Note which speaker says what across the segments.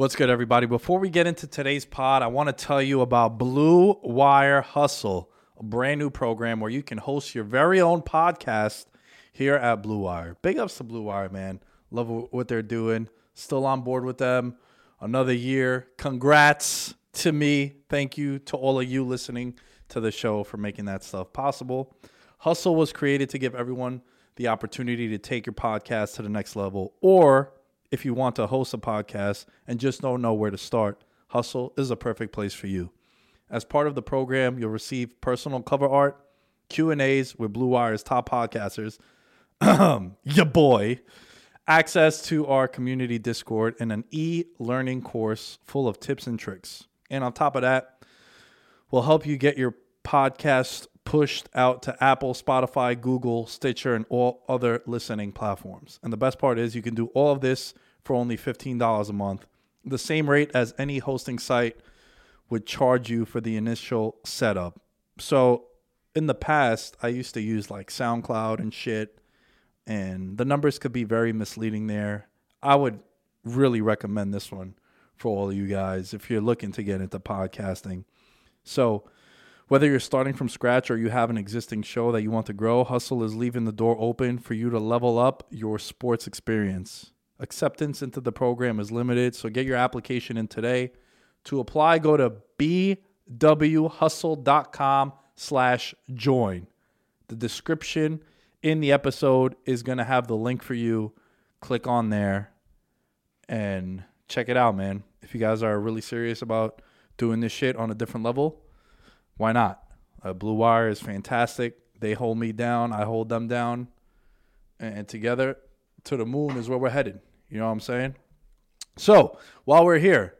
Speaker 1: What's good, everybody? Before we get into today's pod, I want to tell you about Blue Wire Hustle, a brand new program where you can host your very own podcast here at Blue Wire. Big ups to Blue Wire, man. Love what they're doing. Still on board with them. Another year. Congrats to me. Thank you to all of you listening to the show for making that stuff possible. Hustle was created to give everyone the opportunity to take your podcast to the next level or if you want to host a podcast and just don't know where to start, Hustle is a perfect place for you. As part of the program, you'll receive personal cover art, Q&As with Blue Wire's top podcasters, your boy, access to our community Discord, and an e-learning course full of tips and tricks. And on top of that, we'll help you get your podcast pushed out to Apple, Spotify, Google, Stitcher, and all other listening platforms. And the best part is you can do all of this for only $15 a month, the same rate as any hosting site would charge you for the initial setup. So in the past, I used to use like SoundCloud and shit, and the numbers could be very misleading there. I would really recommend this one for all you guys if you're looking to get into podcasting. So, whether you're starting from scratch or you have an existing show that you want to grow, Hustle is leaving the door open for you to level up your sports experience. Acceptance into the program is limited, so get your application in today. To apply, go to bwhustle.com slash join. The description in the episode is going to have the link for you. Click on there and check it out, man. If you guys are really serious about doing this shit on a different level, why not? Uh, Blue Wire is fantastic. They hold me down, I hold them down, and, and together to the moon is where we're headed. You know what I'm saying? So while we're here,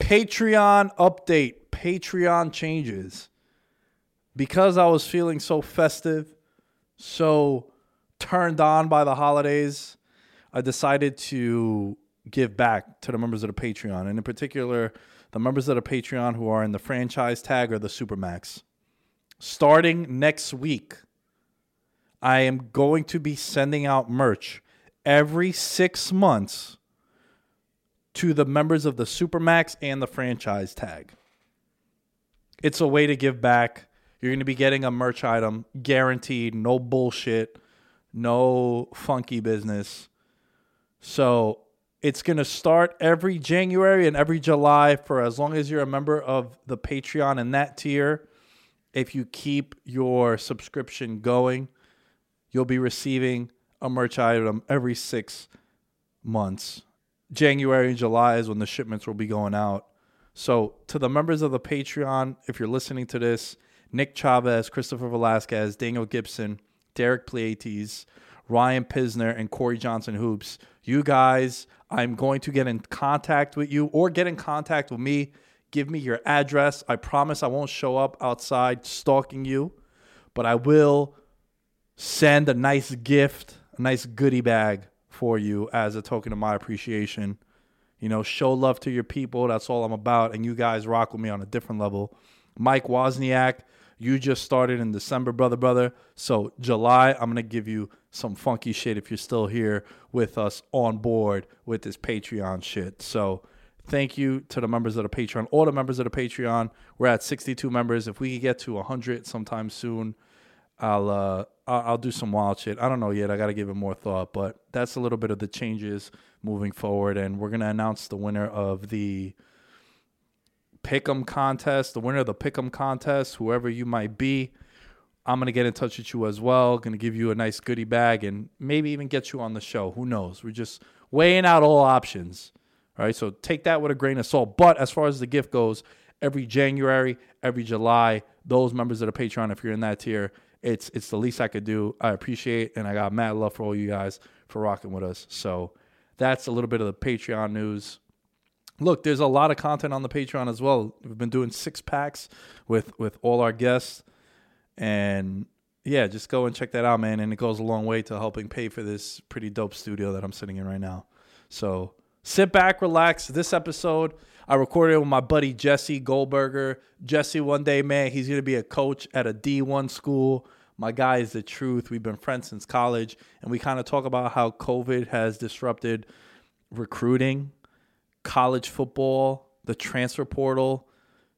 Speaker 1: Patreon update, Patreon changes. Because I was feeling so festive, so turned on by the holidays, I decided to give back to the members of the Patreon, and in particular, the members of the Patreon who are in the franchise tag or the Supermax. Starting next week, I am going to be sending out merch every six months to the members of the Supermax and the franchise tag. It's a way to give back. You're going to be getting a merch item guaranteed, no bullshit, no funky business. So it's going to start every January and every July for as long as you're a member of the Patreon and that tier. If you keep your subscription going, you'll be receiving a merch item every six months. January and July is when the shipments will be going out. So, to the members of the Patreon, if you're listening to this, Nick Chavez, Christopher Velasquez, Daniel Gibson, Derek Pleiades, Ryan Pisner, and Corey Johnson Hoops. You guys, I'm going to get in contact with you or get in contact with me. Give me your address. I promise I won't show up outside stalking you, but I will send a nice gift, a nice goodie bag for you as a token of my appreciation. You know, show love to your people. That's all I'm about. And you guys rock with me on a different level. Mike Wozniak, you just started in December, brother, brother. So July, I'm gonna give you some funky shit if you're still here with us on board with this Patreon shit. So thank you to the members of the Patreon, all the members of the Patreon. We're at 62 members. If we could get to 100 sometime soon, I'll uh I'll, do some wild shit. I don't know yet. I got to give it more thought, but that's a little bit of the changes moving forward, and we're gonna announce the winner of the pick'em contest, the winner of the pick'em contest, whoever you might be. I'm gonna get in touch with you as well. Gonna give you a nice goodie bag and maybe even get you on the show. Who knows? We're just weighing out all options. All right, so take that with a grain of salt. But as far as the gift goes, every January, every July, those members of the Patreon, if you're in that tier, it's it's the least I could do. I appreciate and I got mad love for all you guys for rocking with us. So that's a little bit of the Patreon news. Look, there's a lot of content on the Patreon as well. We've been doing six packs with with all our guests, and yeah, just go and check that out, man. And it goes a long way to helping pay for this pretty dope studio that I'm sitting in right now. So sit back, relax. This episode I recorded it with my buddy Jesse Goldberger. Jesse, one day, man, he's gonna be a coach at a D1 school. My guy is the truth. We've been friends since college, and we kind of talk about how COVID has disrupted recruiting college football, the transfer portal,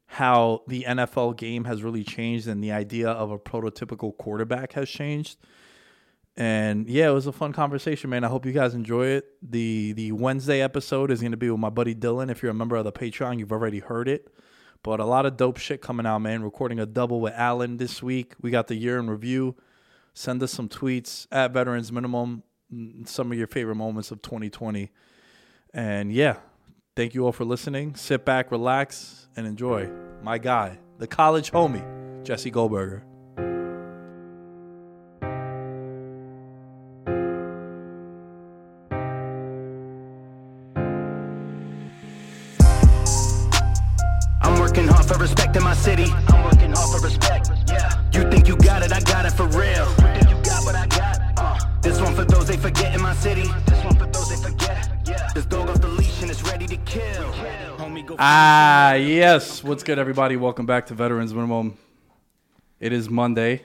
Speaker 1: how the NFL game has really changed and the idea of a prototypical quarterback has changed. And yeah, it was a fun conversation, man. I hope you guys enjoy it. The the Wednesday episode is going to be with my buddy Dylan. If you're a member of the Patreon, you've already heard it. But a lot of dope shit coming out, man. Recording a double with Alan this week. We got the year in review. Send us some tweets at Veterans Minimum, mm, some of your favorite moments of 2020. And yeah, Thank you all for listening. Sit back, relax, and enjoy. My guy, the college homie, Jesse Goldberger. Ah, yes. What's good, everybody? Welcome back to Veterans Minimum. It is Monday.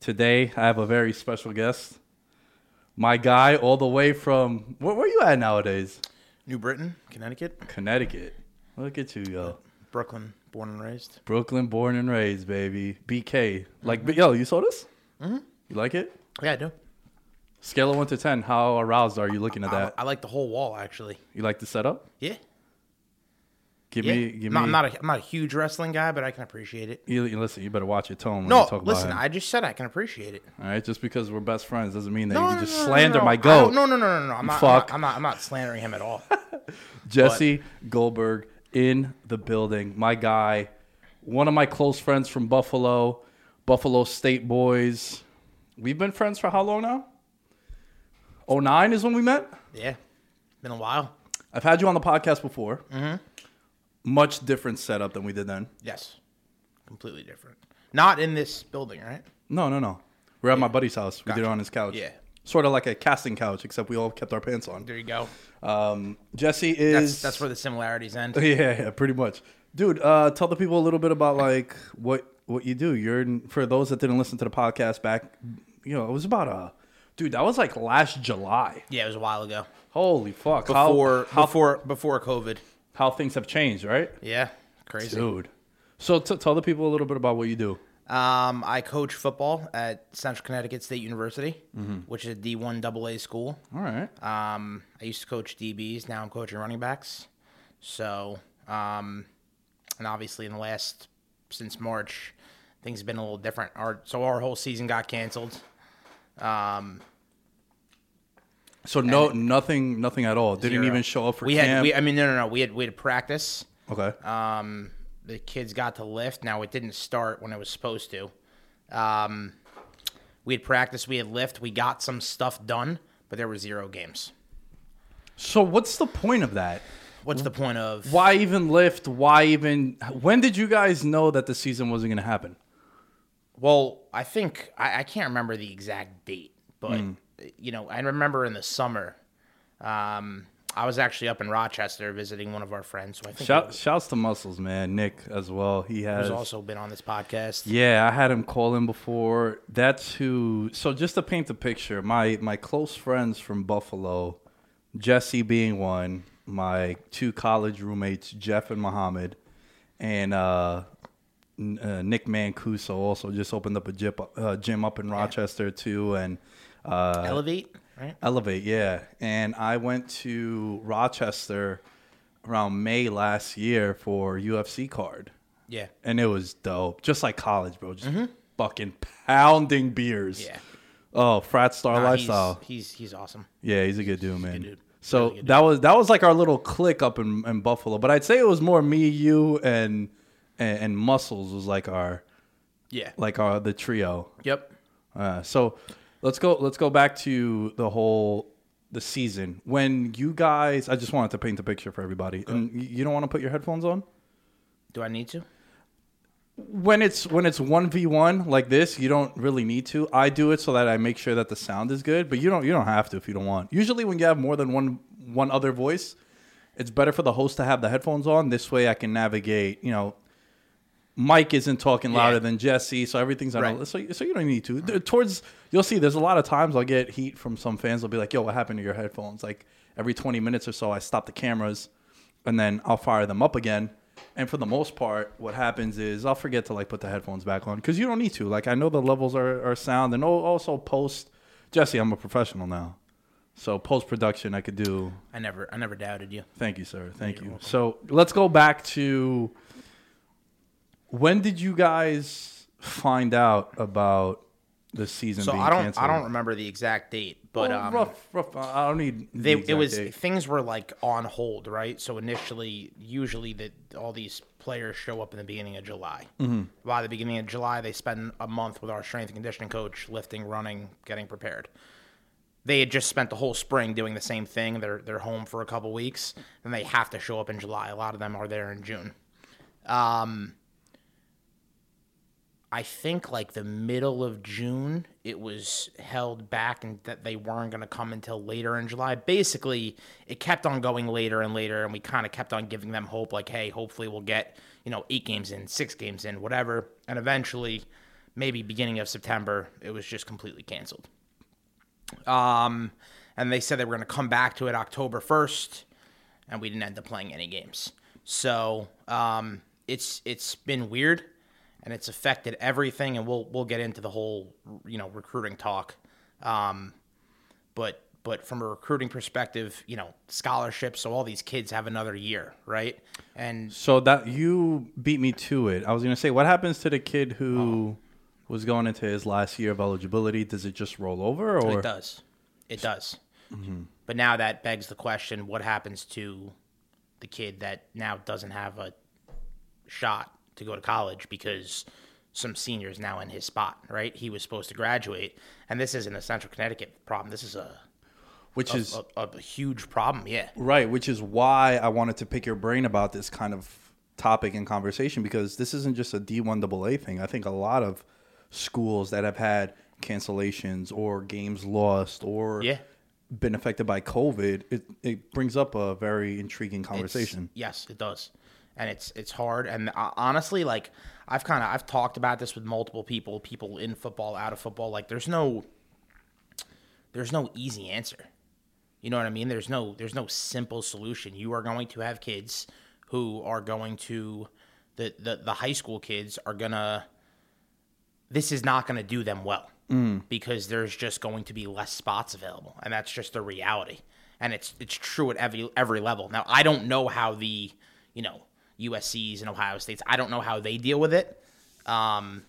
Speaker 1: Today, I have a very special guest. My guy, all the way from where, where you at nowadays?
Speaker 2: New Britain, Connecticut,
Speaker 1: Connecticut. Look at you, yo.
Speaker 2: Brooklyn, born and raised.
Speaker 1: Brooklyn, born and raised, baby. BK. Like, yo, you saw this? Mm-hmm. You like it?
Speaker 2: Yeah, I do.
Speaker 1: Scale of one to ten. How aroused are you looking at
Speaker 2: I,
Speaker 1: that?
Speaker 2: I like the whole wall actually.
Speaker 1: You like the setup?
Speaker 2: Yeah,
Speaker 1: Give
Speaker 2: yeah.
Speaker 1: me, give
Speaker 2: No,
Speaker 1: me.
Speaker 2: I'm not a I'm not a huge wrestling guy, but I can appreciate it.
Speaker 1: you, you listen. You better watch your tone when
Speaker 2: No,
Speaker 1: you talk
Speaker 2: listen,
Speaker 1: about.
Speaker 2: I just said I can appreciate it.
Speaker 1: All right, just because we're best friends doesn't mean that
Speaker 2: No,
Speaker 1: you
Speaker 2: no,
Speaker 1: just
Speaker 2: no,
Speaker 1: slander my goat.
Speaker 2: No, no, no, no, no. I'm not,
Speaker 1: Fuck.
Speaker 2: I'm not. I'm not. I'm not slandering him at all.
Speaker 1: Jesse Goldberg in the building. My guy, one of my close friends from Buffalo, Buffalo State boys. We've been friends for how long now? 09 is when we met.
Speaker 2: yeah, been a while.
Speaker 1: I've had you on the podcast before. Mm-hmm. Much different setup than we did then.
Speaker 2: Yes, completely different. Not in this building, right?
Speaker 1: No, no, no. We're at my buddy's house. We did it on his couch.
Speaker 2: Yeah.
Speaker 1: Sort of like a casting couch, except we all kept our pants on.
Speaker 2: There you go.
Speaker 1: Um, Jesse
Speaker 2: That's
Speaker 1: is.
Speaker 2: that's where the similarities end.
Speaker 1: Yeah, yeah, pretty much. Dude, uh, tell the people a little bit about like what what you do. You're for those that didn't listen to the podcast back, you know, it was about a dude. That was like last July.
Speaker 2: Yeah, it was a while ago.
Speaker 1: Holy fuck!
Speaker 2: Before
Speaker 1: how how,
Speaker 2: before before COVID.
Speaker 1: How things have changed, right,
Speaker 2: Yeah, crazy.
Speaker 1: dude? So t- tell the people a little bit about what you do.
Speaker 2: Um, I coach football at Central Connecticut State University,
Speaker 1: Mm-hmm.
Speaker 2: which is a D1 AA school.
Speaker 1: All right.
Speaker 2: Um, I used to coach DBs. Now I'm coaching running backs. So, um, and obviously in the last since March, things have been a little different. Our so our whole season got canceled. Um,
Speaker 1: So no, nothing, nothing at all. Didn't
Speaker 2: zero.
Speaker 1: even show up for
Speaker 2: we
Speaker 1: camp.
Speaker 2: had. We, I mean, no, no, no. We had we had practice.
Speaker 1: okay.
Speaker 2: Um, the kids got to lift. Now it didn't start when it was supposed to. Um, we had practice, we had lift, we got some stuff done, but there were zero games.
Speaker 1: So what's the point of that?
Speaker 2: What's the point of
Speaker 1: Why even lift? Why even? When did you guys know that the season wasn't going to happen?
Speaker 2: Well, I think I, I can't remember the exact date, but
Speaker 1: Hmm.
Speaker 2: You know, I remember in the summer, um, I was actually up in Rochester visiting one of our friends. So I think
Speaker 1: Shout,
Speaker 2: he
Speaker 1: shouts to Muscles, man. Nick as well. He has
Speaker 2: also been on this podcast.
Speaker 1: Yeah, I had him call in before. That's who. So just to paint the picture, my my close friends from Buffalo, Jesse being one, my two college roommates, Jeff and Muhammad, and uh, N- uh, Nick Mancuso also just opened up a gym, uh, gym up in Rochester too, and uh,
Speaker 2: Elevate, right?
Speaker 1: Elevate, yeah. And I went to Rochester around May last year for UFC card
Speaker 2: Yeah.
Speaker 1: and it was dope. Just like college, bro. Just fucking pounding beers.
Speaker 2: Mm-hmm. Yeah.
Speaker 1: Oh, frat star
Speaker 2: Nah,
Speaker 1: lifestyle.
Speaker 2: He's, he's he's awesome.
Speaker 1: yeah, he's a good dude, man.
Speaker 2: dude.
Speaker 1: So
Speaker 2: Really good
Speaker 1: that was that was like our little clique up in, in Buffalo. But I'd say it was more me, you, and, and and Muscles was like our
Speaker 2: Yeah.
Speaker 1: like our the trio.
Speaker 2: Yep.
Speaker 1: Uh, so let's go let's go back to the whole the season when you guys. I just wanted to paint the picture for everybody. And you you don't want to put your headphones on.
Speaker 2: Do I need to?
Speaker 1: when it's when it's one v one like this, you don't really need to. I do it so that I make sure that the sound is good, but you don't you don't have to if you don't want. Usually, when you have more than one one other voice, it's better for the host to have the headphones on. This way, I can navigate. You know, Mike isn't talking louder
Speaker 2: Yeah.
Speaker 1: than Jesse, so everything's on.
Speaker 2: Right.
Speaker 1: So so you don't need to. There- Towards you'll see, there's a lot of times I'll get heat from some fans. They'll be like, "Yo, what happened to your headphones?" Like every 20 minutes or so, I stop the cameras, and then I'll fire them up again. And for the most part, what happens is I'll forget to like put the headphones back on because you don't need to. Like I know the levels are, are sound, and also post. Jesse, I'm a professional now, so post production I could do.
Speaker 2: I never I never doubted you.
Speaker 1: Thank you, sir. Thank you. So let's go back to when did you guys find out about the season
Speaker 2: So
Speaker 1: being
Speaker 2: I don't
Speaker 1: canceled?
Speaker 2: I don't remember the exact date, but
Speaker 1: Well,
Speaker 2: um,
Speaker 1: rough, rough. I don't need. the
Speaker 2: they it was
Speaker 1: date.
Speaker 2: things were like on hold, right? So initially, usually that all these players show up in the beginning of July. Mm-hmm. By the beginning of July, they spend a month with our strength and conditioning coach, lifting, running, getting prepared. They had just spent the whole spring doing the same thing. They're they're home for a couple weeks, and they have to show up in July. A lot of them are there in June. Um, I think like the middle of June, it was held back and that they weren't going to come until later in July. Basically, it kept on going later and later, and we kind of kept on giving them hope like, hey, hopefully we'll get, you know, eight games in, six games in, whatever. And eventually, maybe beginning of September, it was just completely canceled. Um, and they said they were going to come back to it October 1st, and we didn't end up playing any games. So um, it's it's been weird, and it's affected everything. And we'll we'll get into the whole you know recruiting talk. Um, but but from a recruiting perspective, you know scholarships. So all these kids have another year, right? And
Speaker 1: So that you beat me to it. I was gonna say, what happens to the kid who was going into his last year of eligibility? Does it just roll over, or
Speaker 2: It does. It does. But now that begs the question: What happens to the kid that now doesn't have a shot to go to college because some senior is now in his spot? Right? He was supposed to graduate, and this isn't a Central Connecticut problem. This is a
Speaker 1: which is
Speaker 2: a, a, a huge problem. Yeah.
Speaker 1: Right, which is why I wanted to pick your brain about this kind of topic and conversation because this isn't just a D1 AA thing. I think a lot of schools that have had cancellations or games lost or
Speaker 2: Yeah.
Speaker 1: been affected by COVID, it, it brings up a very intriguing
Speaker 2: It's-
Speaker 1: conversation.
Speaker 2: yes, it does, and it's it's hard. And uh, honestly, like I've kind of I've talked about this with multiple people, people in football, out of football. Like there's no there's no easy answer. You know what I mean? There's no there's no simple solution. You are going to have kids who are going to the the, the high school kids are gonna this is not going to do them well because there's just going to be less spots available, and that's just the reality. And it's it's true at every every level. Now I don't know how the you know USC's and Ohio States. I don't know how they deal with it, um,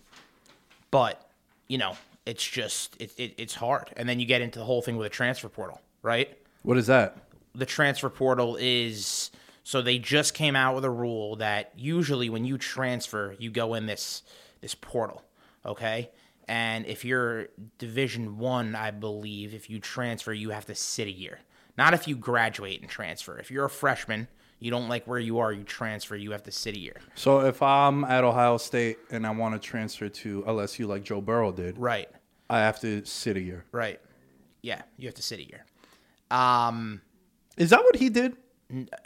Speaker 2: but you know it's just it, it it's hard. And then you get into the whole thing with the transfer portal, right?
Speaker 1: What is that?
Speaker 2: the transfer portal is so they just came out with a rule that usually when you transfer you go in this this portal okay And if you're Division One, I, I believe, if you transfer, you have to sit a year. Not if you graduate and transfer. If you're a freshman, you don't like where you are, you transfer, you have to sit a year.
Speaker 1: So if I'm at Ohio State and I want to transfer to LSU like Joe Burrow did,
Speaker 2: Right.
Speaker 1: I have to sit a year.
Speaker 2: Right. Yeah, you have to sit a year. Um,
Speaker 1: Is that what he did?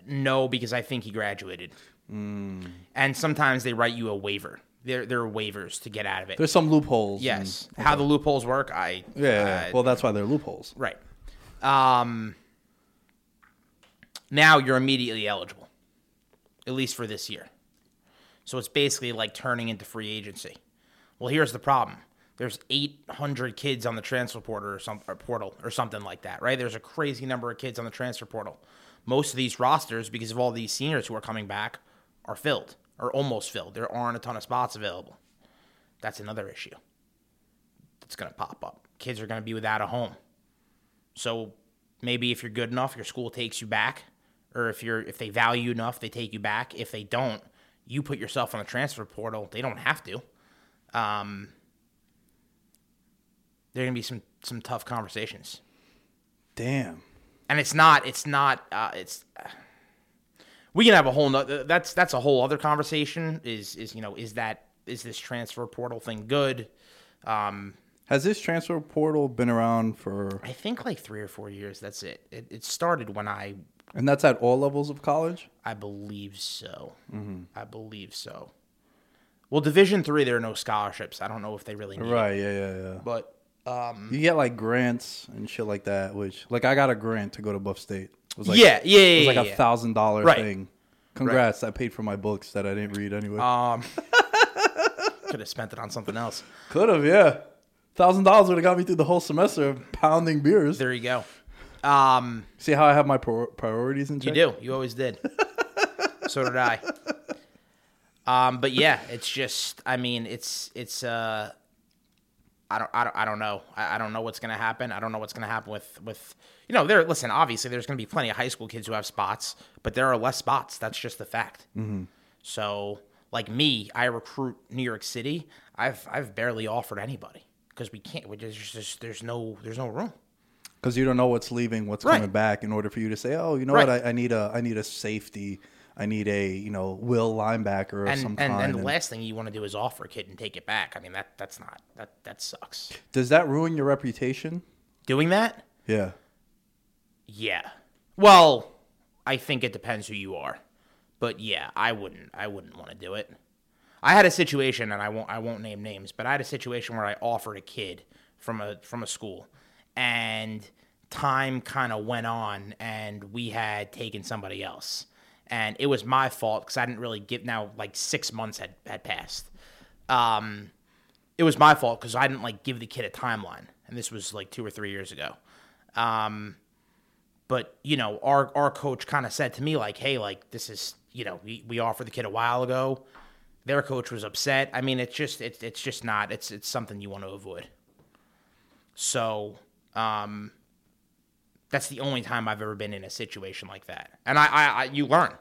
Speaker 2: no, because I think he graduated. And sometimes they write you a waiver. There, there are waivers to get out of it.
Speaker 1: There's some loopholes. and-
Speaker 2: yes. How the loopholes work, I
Speaker 1: yeah. yeah.
Speaker 2: uh,
Speaker 1: well, that's why they're loopholes.
Speaker 2: Right. Um, now you're immediately eligible, at least for this year. So it's basically like turning into free agency. Well, here's the problem. There's 800 kids on the transfer portal or, some, or portal or something like that, right? There's a crazy number of kids on the transfer portal. Most of these rosters, because of all these seniors who are coming back, are filled or almost filled. There aren't a ton of spots available. That's another issue that's going to pop up. Kids are going to be without a home. So maybe if you're good enough, your school takes you back, or if you're if they value you enough, they take you back. If they don't, you put yourself on the transfer portal. They don't have to. Um, there are gonna be some some tough conversations,
Speaker 1: Damn.
Speaker 2: and it's not it's not uh, it's. we can have a whole nother, that's that's a whole other conversation. Is is you know is that is this transfer portal thing good? Um,
Speaker 1: Has this transfer portal been around for?
Speaker 2: I think like three or four years. That's it. It, it started when I
Speaker 1: And that's at all levels of college.
Speaker 2: I believe so.
Speaker 1: Mm-hmm.
Speaker 2: I believe so. Well, Division three, there are no scholarships. I don't know if they really need it,
Speaker 1: Right. Yeah. Yeah. Yeah.
Speaker 2: but um,
Speaker 1: You get like grants and shit like that. Which, like, I got a grant to go to Buff State. It was like,
Speaker 2: yeah, yeah, yeah,
Speaker 1: It was like
Speaker 2: yeah,
Speaker 1: a thousand dollar thing. Congrats! I paid for my books that I didn't read anyway.
Speaker 2: Um, could have spent it on something else.
Speaker 1: Could have, yeah. Thousand dollars would have got me through the whole semester of pounding beers.
Speaker 2: There you go. Um,
Speaker 1: See how I have my prior- priorities in
Speaker 2: you do. You always did. so did I. Um, but yeah, it's just. I mean, it's it's. Uh, I don't, I don't, I don't know. I, I don't know what's going to happen. I don't know what's going to happen with, with, you know, there, listen, obviously there's going to be plenty of high school kids who have spots, but there are less spots. That's just the fact. Mm-hmm. So like me, I recruit New York City. I've, I've barely offered anybody because we can't, we just, just, there's no, there's no room.
Speaker 1: Because you don't know what's leaving, what's
Speaker 2: Right.
Speaker 1: coming back. In order for you to say, oh, you know
Speaker 2: Right.
Speaker 1: what, I, I need a, I need a safety, I need a, you know, will linebacker of
Speaker 2: And,
Speaker 1: some
Speaker 2: and,
Speaker 1: kind.
Speaker 2: and the
Speaker 1: and-
Speaker 2: last thing you want to do is offer a kid and take it back. I mean, that, that's not, that, that sucks.
Speaker 1: Does that ruin your reputation?
Speaker 2: Doing that?
Speaker 1: Yeah.
Speaker 2: Yeah. Well, I think it depends who you are. But yeah, I wouldn't I wouldn't want to do it. I had a situation and I won't I won't name names, but I had a situation where I offered a kid from a from a school and time kind of went on and we had taken somebody else. And it was my fault cuz I didn't really give now like 6 months had had passed. Um it was my fault cuz I didn't like give the kid a timeline. And this was like 2 or 3 years ago. Um but you know our our coach kind of said to me like hey like this is you know we, we offered the kid a while ago their coach was upset i mean it's just it's it's just not it's it's something you want to avoid so um that's the only time i've ever been in a situation like that and i i, I you learn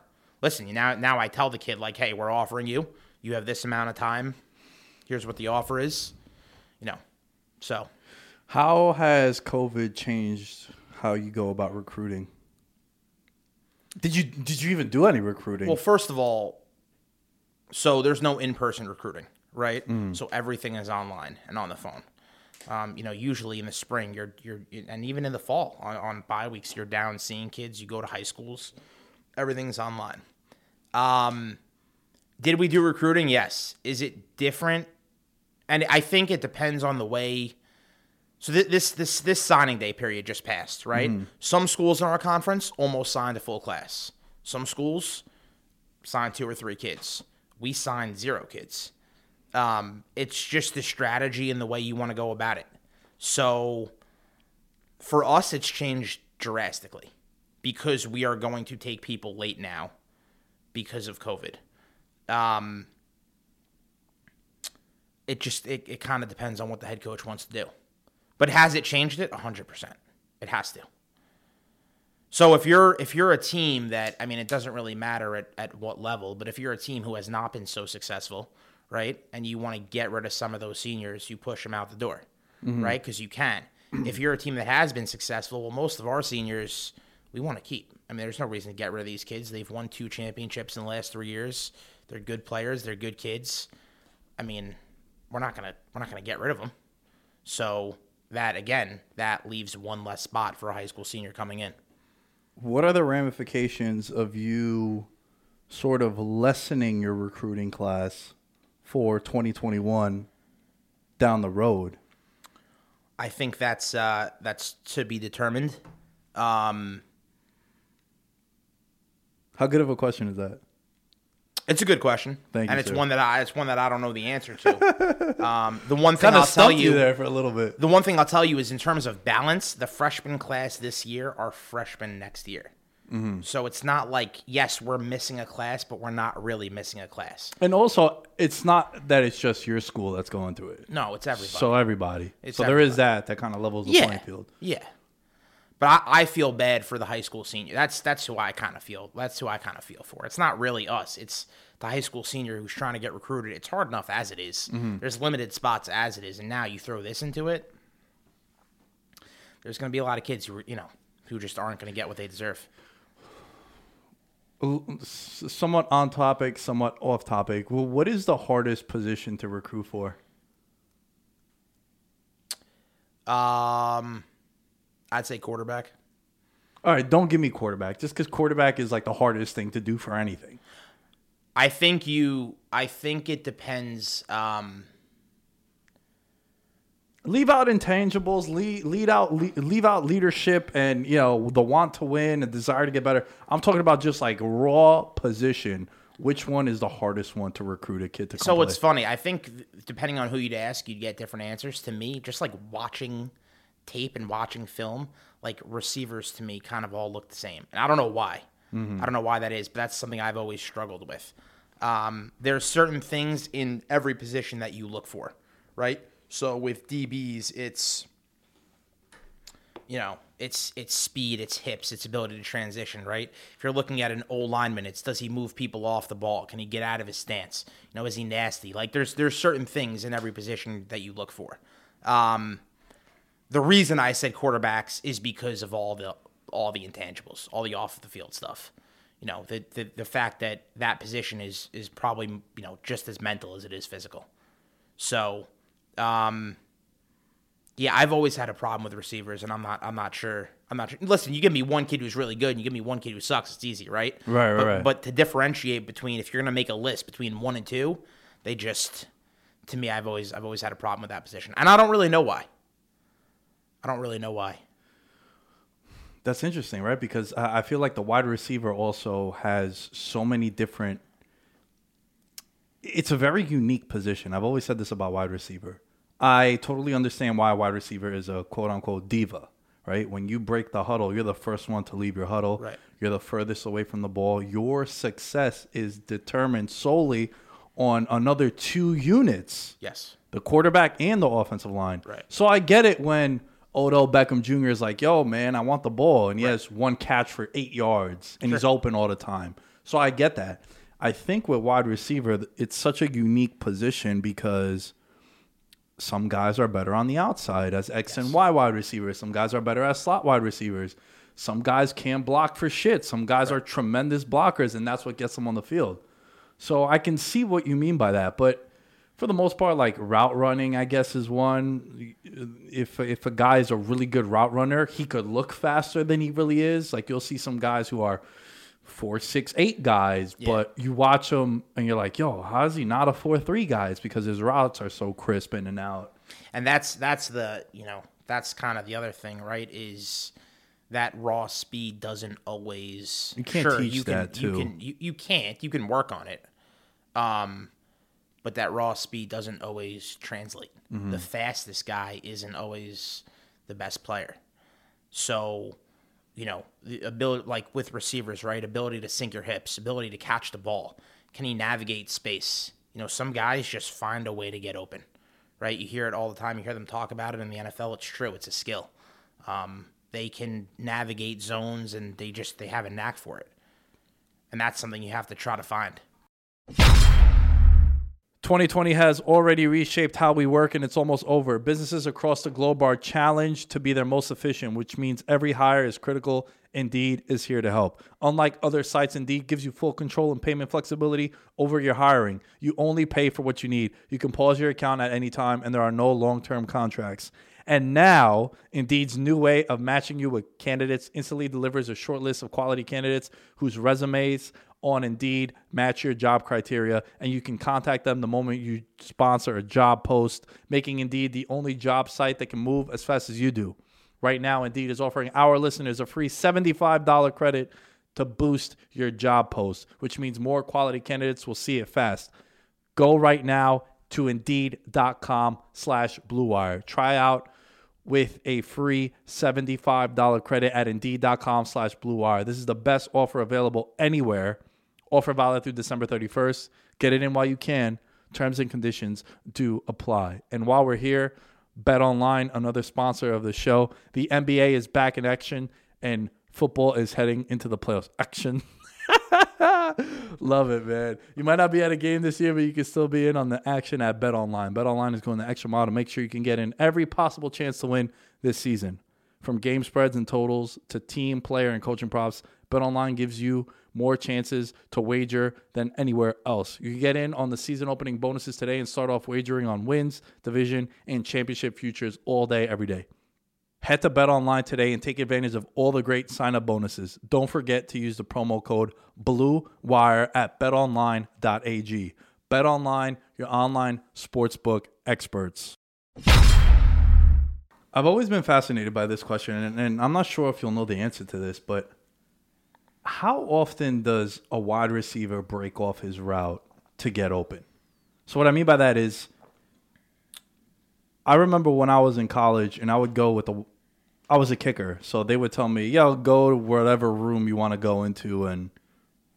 Speaker 2: listen you now now i tell the kid like hey we're offering you you have this amount of time here's what the offer is you know so
Speaker 1: How has COVID changed how you go about recruiting? Did you did you even do any recruiting?
Speaker 2: Well, first of all, so there's no in-person recruiting, right? So everything is online and on the phone. Um, you know, usually in the spring, you're you're and even in the fall on, on bye weeks, you're down seeing kids. You go to high schools, everything's online. Um, did we do recruiting? Yes. Is it different? And I think it depends on the way. So thi- this this this signing day period just passed, right? Some schools in our conference almost signed a full class. Some schools signed two or three kids. We signed zero kids. Um, it's just the strategy and the way you want to go about it. So for us, it's changed drastically because we are going to take people late now because of COVID. Um, it just it, it kind of depends on what the head coach wants to do. But has it changed it? 100%. It has to. So if you're if you're a team that I mean it doesn't really matter at, at what level, but if you're a team who has not been so successful right? And you want to get rid of some of those seniors, you push them out the door, mm-hmm. right? Because you can. if you're a team that has been successful, well, most of our seniors we want to keep. I mean, there's no reason to get rid of these kids. They've won two championships in the last three years. They're good players. They're good kids. I mean, we're not gonna we're not gonna get rid of them. So that again, that leaves one less spot for a high school senior coming in.
Speaker 1: What are the ramifications of you sort of lessening your recruiting class for 2021 down the road?
Speaker 2: I think that's uh, that's to be determined. Um,
Speaker 1: How good of a question is that?
Speaker 2: it's a good question,
Speaker 1: Thank
Speaker 2: and
Speaker 1: you,
Speaker 2: it's
Speaker 1: sir.
Speaker 2: one that I it's one that I don't know the answer to. um, the one thing I'll tell
Speaker 1: stumped you
Speaker 2: you,
Speaker 1: there for a little bit.
Speaker 2: the one thing I'll tell you is in terms of balance, the freshman class this year are freshmen next year.
Speaker 1: Mm-hmm.
Speaker 2: So it's not like yes, we're missing a class, but we're not really missing a class.
Speaker 1: And also, it's not that it's just your school that's going through it.
Speaker 2: No, it's everybody.
Speaker 1: So everybody.
Speaker 2: It's
Speaker 1: so there is that that kind of levels the
Speaker 2: yeah,
Speaker 1: playing field.
Speaker 2: yeah. But I, I feel bad for the high school senior. That's that's who I kind of feel. That's who I kind of feel for. It's not really us. It's the high school senior who's trying to get recruited. It's hard enough as it is.
Speaker 1: Mm-hmm.
Speaker 2: There's limited spots as it is, and now you throw this into it. There's going to be a lot of kids who you know who just aren't going to get what they deserve.
Speaker 1: Somewhat on topic, somewhat off topic. Well, what is the hardest position to recruit for?
Speaker 2: Um, I'd say quarterback.
Speaker 1: All right, don't give me quarterback. Just because quarterback is like the hardest thing to do for anything.
Speaker 2: I think you. I think it depends. Um,
Speaker 1: Leave out intangibles. Lead, lead out. Leave, leave out leadership and you know the want to win, the desire to get better. I'm talking about just like raw position. Which one is the hardest one to recruit a kid to come
Speaker 2: So
Speaker 1: play?
Speaker 2: it's funny. I think depending on who you'd ask, you'd get different answers. To me, just like watching tape and watching film, like receivers to me kind of all look the same. And I don't know why. I don't know why that is, but that's something I've always struggled with. Um, are certain things in every position that you look for, right? So with DBs, it's you know, it's it's speed, it's hips, it's ability to transition, right? If you're looking at an O lineman, it's does he move people off the ball? Can he get out of his stance? You know, is he nasty? Like there's there's certain things in every position that you look for. Um, the reason I said quarterbacks is because of all the all the intangibles, all the off the field stuff. You know, the, the the fact that that position is is probably you know just as mental as it is physical. So, um, yeah, I've always had a problem with receivers, and I'm not. I'm not sure. I'm not sure. Listen, you give me one kid who's really good, and you give me one kid who sucks. It's easy, right?
Speaker 1: Right, right,
Speaker 2: but,
Speaker 1: right.
Speaker 2: But to differentiate between, if you're gonna make a list between one and two, they just, to me, I've always, I've always had a problem with that position, and I don't really know why. I don't really know why.
Speaker 1: That's interesting, right? Because I I feel like the wide receiver also has so many different. It's a very unique position. I've always said this about wide receiver. I totally understand why a wide receiver is a quote unquote diva, right? When you break the huddle, you're the first one to leave your huddle.
Speaker 2: Right.
Speaker 1: You're the furthest away from the ball. Your success is determined solely on another two units
Speaker 2: Yes.
Speaker 1: the quarterback and the offensive line.
Speaker 2: Right.
Speaker 1: So I get it when Odell Beckham Jr. is like, "Yo, man, I want the ball," and he has one catch for eight yards, and he's open all the time. So I get that. I think with wide receiver, it's such a unique position because some guys are better on the outside as X and Y wide receivers. Some guys are better as slot wide receivers. Some guys can't block for shit. Some guys are tremendous blockers, and that's what gets them on the field. So I can see what you mean by that, but for the most part, like route running, I guess is one. If if a guy is a really good route runner, he could look faster than he really is. Like you'll see some guys who are four, six, eight guys, but you watch them and you're like, yo, how is he not a four three guys? Because his routes are so crisp in and out.
Speaker 2: and that's that's the you know that's kind of the other thing right is that raw speed doesn't always
Speaker 1: You can't
Speaker 2: sure,
Speaker 1: teach
Speaker 2: you can,
Speaker 1: that,
Speaker 2: you
Speaker 1: too.
Speaker 2: can you, you can't you can work on it um but that raw speed doesn't always translate
Speaker 1: Mm-hmm.
Speaker 2: the fastest guy isn't always the best player so you know the ability like with receivers right? Ability to sink your hips ability to catch the ball. Can he navigate space? You know some guys just find a way to get open right? You hear it all the time. You hear them talk about it in the nfl it's true. It's a skill. Um, they can navigate zones and they just they have a knack for it. And that's something you have to try to find
Speaker 1: 2020 has already reshaped how we work and it's almost over. Businesses across the globe are challenged to be their most efficient, which means every hire is critical. Indeed is here to help. Unlike other sites, Indeed gives you full control and payment flexibility over your hiring. You only pay for what you need. You can pause your account at any time and there are no long-term contracts. And now, Indeed's new way of matching you with candidates instantly delivers a short list of quality candidates whose resumes on Indeed match your job criteria, and you can contact them the moment you sponsor a job post, making Indeed the only job site that can move as fast as you do. Right now, Indeed is offering our listeners a free $75 credit to boost your job post, which means more quality candidates will see it fast. Go right now to Indeed.com slash BlueWire. Try out with a free $75 credit at Indeed.com slash BlueWire. This is the best offer available anywhere. Offer valid through December 31st. Get it in while you can. Terms and conditions do apply. And while we're here, Bet Online, another sponsor of the show, the NBA is back in action and football is heading into the playoffs. Action. Love it, man. You might not be at a game this year, but you can still be in on the action at Bet Online. Bet Online is going the extra mile to make sure you can get in every possible chance to win this season. From game spreads and totals to team, player, and coaching props, Bet Online gives you more chances to wager than anywhere else. You can get in on the season opening bonuses today and start off wagering on wins, division, and championship futures all day, every day. Head to Bet Online today and take advantage of all the great sign up bonuses. Don't forget to use the promo code BLUEWIRE at betonline.ag. Bet Online, your online sportsbook experts. I've always been fascinated by this question, and, and I'm not sure if you'll know the answer to this, but how often does a wide receiver break off his route to get open? So, what I mean by that is, I remember when I was in college and I would go with a, I was a kicker, so they would tell me, "Yo, go to whatever room you want to go into," and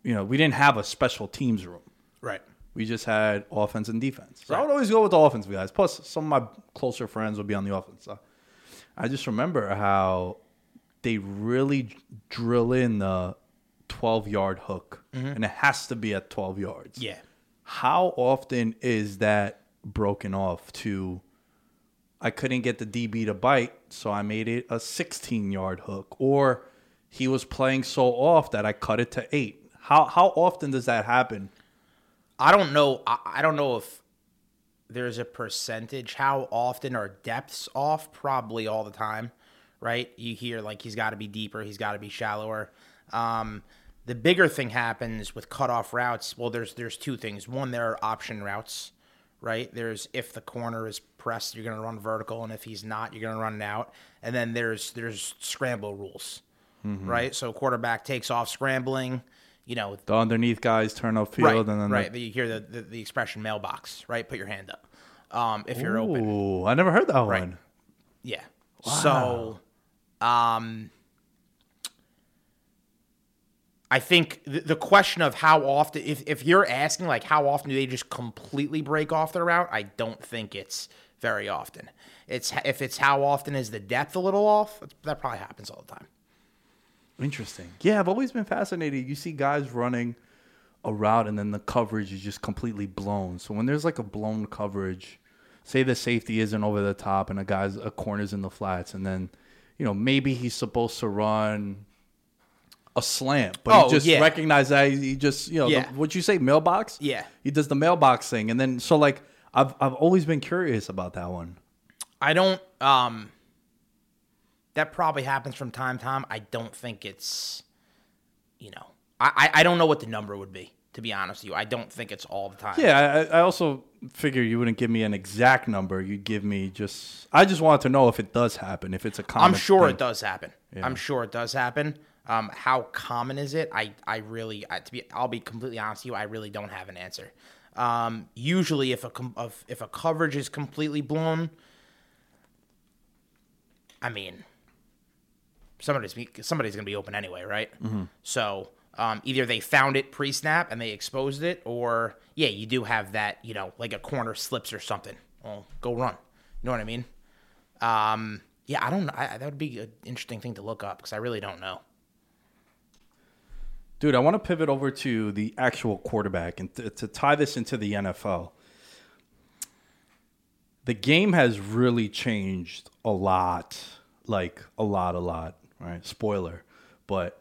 Speaker 1: you know, we didn't have a special teams room.
Speaker 2: Right.
Speaker 1: We just had offense and defense. So I would always go with the offensive guys. Plus, some of my closer friends would be on the offense. So I just remember how they really drill in the 12 yard hook, and it has to be at 12 yards.
Speaker 2: Yeah.
Speaker 1: How often is that broken off to I couldn't get the DB to bite, so I made it a 16 yard hook, or he was playing so off that I cut it to eight. How how often does that happen?
Speaker 2: I don't know. I, I don't know if there's a percentage. How often are depths off? Probably all the time, right? You hear like he's got to be deeper, he's got to be shallower. Um, the bigger thing happens with cutoff routes. Well, there's there's two things. One, there are option routes, right? There's if the corner is pressed, you're gonna run vertical, and if he's not, you're gonna run it out. And then there's there's scramble rules, right? So quarterback takes off scrambling. You know,
Speaker 1: The underneath guys turn upfield,
Speaker 2: right,
Speaker 1: and then
Speaker 2: right. You hear the, the the expression mailbox, right? Put your hand up um, if you're open.
Speaker 1: Ooh, I never heard that
Speaker 2: Right.
Speaker 1: one.
Speaker 2: Yeah. So, um, I think the, question of how often, if, if you're asking like how often do they just completely break off their route, I don't think it's very often. It's if it's how often is the depth a little off, that probably happens all the time.
Speaker 1: Interesting. Yeah, I've always been fascinated. You see guys running a route and then the coverage is just completely blown. So when there's like a blown coverage, say the safety isn't over the top and a guy's a corner's in the flats, and then you know maybe he's supposed to run a slant, but
Speaker 2: Oh,
Speaker 1: he just
Speaker 2: yeah.
Speaker 1: recognize that he just you know
Speaker 2: Yeah.
Speaker 1: the, what you say mailbox.
Speaker 2: Yeah.
Speaker 1: he does the mailbox thing, and then so like I've I've always been curious about that one.
Speaker 2: I don't. Um, that probably happens from time to time. I don't think it's, you know, I I, I don't know what the number would be. To be honest with you, I don't think it's all the time.
Speaker 1: Yeah, I, I also figure you wouldn't give me an exact number. You'd give me just. I just wanted to know if it does happen, if it's a common.
Speaker 2: I'm sure
Speaker 1: thing.
Speaker 2: it does happen. I'm sure it does happen. Um, how common is it? I, I really, I, to be, I'll be completely honest with you. I really don't have an answer. Um, usually, if a com- of, if a coverage is completely blown, I mean, somebody's somebody's gonna be open anyway, right? So um, either they found it pre-snap and they exposed it, or yeah, you do have that, you know, like a corner slips or something. Well, go run. You know what I mean? Um, yeah, I don't. I, that would be an interesting thing to look up because I really don't know.
Speaker 1: Dude, I want to pivot over to the actual quarterback and to, to tie this into the NFL. the game has really changed a lot. Like a lot, a lot. Right? Spoiler, but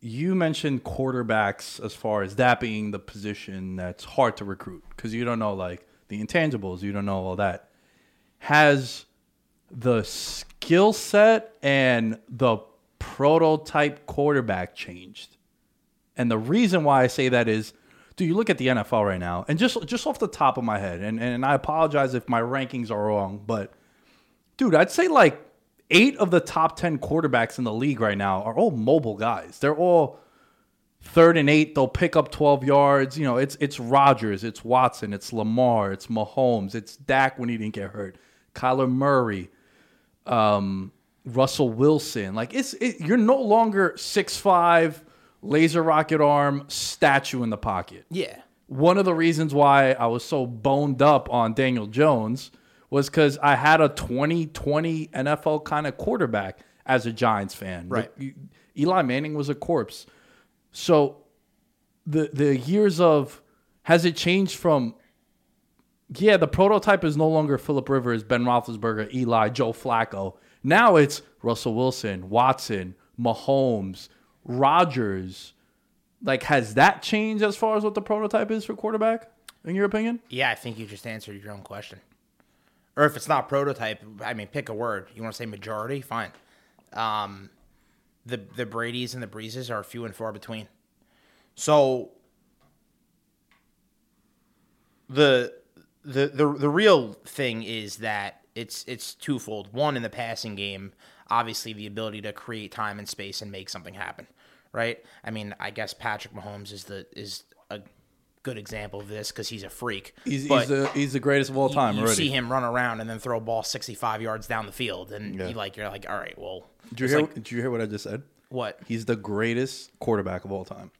Speaker 1: you mentioned quarterbacks as far as that being the position that's hard to recruit because you don't know like the intangibles, you don't know all that. Has the skill set and the prototype quarterback changed? And the reason why I say that is, do you look at the NFL right now, and just just off the top of my head, and, and I apologize if my rankings are wrong, but dude, I'd say like eight of the top 10 quarterbacks in the league right now are all mobile guys. They're all third and eight, they'll pick up 12 yards. You know, it's it's Rodgers, it's Watson, it's Lamar, it's Mahomes, it's Dak when he didn't get hurt, Kyler Murray, um, Russell Wilson. Like it's it, you're no longer six five, laser rocket arm, statue in the pocket.
Speaker 2: Yeah.
Speaker 1: One of the reasons why I was so boned up on Daniel Jones was because I had a 2020 NFL kind of quarterback as a Giants fan.
Speaker 2: Right.
Speaker 1: Like, Eli Manning was a corpse. So the the years of has it changed from yeah, the prototype is no longer Philip Rivers, Ben Roethlisberger, Eli, Joe Flacco. Now it's Russell Wilson, Watson, Mahomes, Rodgers. Like, has that changed as far as what the prototype is for quarterback, in your opinion?
Speaker 2: Yeah, I think you just answered your own question. Or if it's not prototype, I mean, pick a word. You want to say majority? Fine. Um, the the Brady's and the Breeses are few and far between. So the the the the real thing is that it's it's twofold. One in the passing game, obviously the ability to create time and space and make something happen, right? I mean, I guess Patrick Mahomes is the is a good example of this because he's a freak.
Speaker 1: He's, he's, the, he's the greatest of all time
Speaker 2: you, you see him run around and then throw a ball 65 yards down the field, and
Speaker 1: Yeah.
Speaker 2: you like you're like, all right, well,
Speaker 1: Did you, hear,
Speaker 2: like-
Speaker 1: did you hear what I just said?
Speaker 2: what
Speaker 1: He's the greatest quarterback of all time.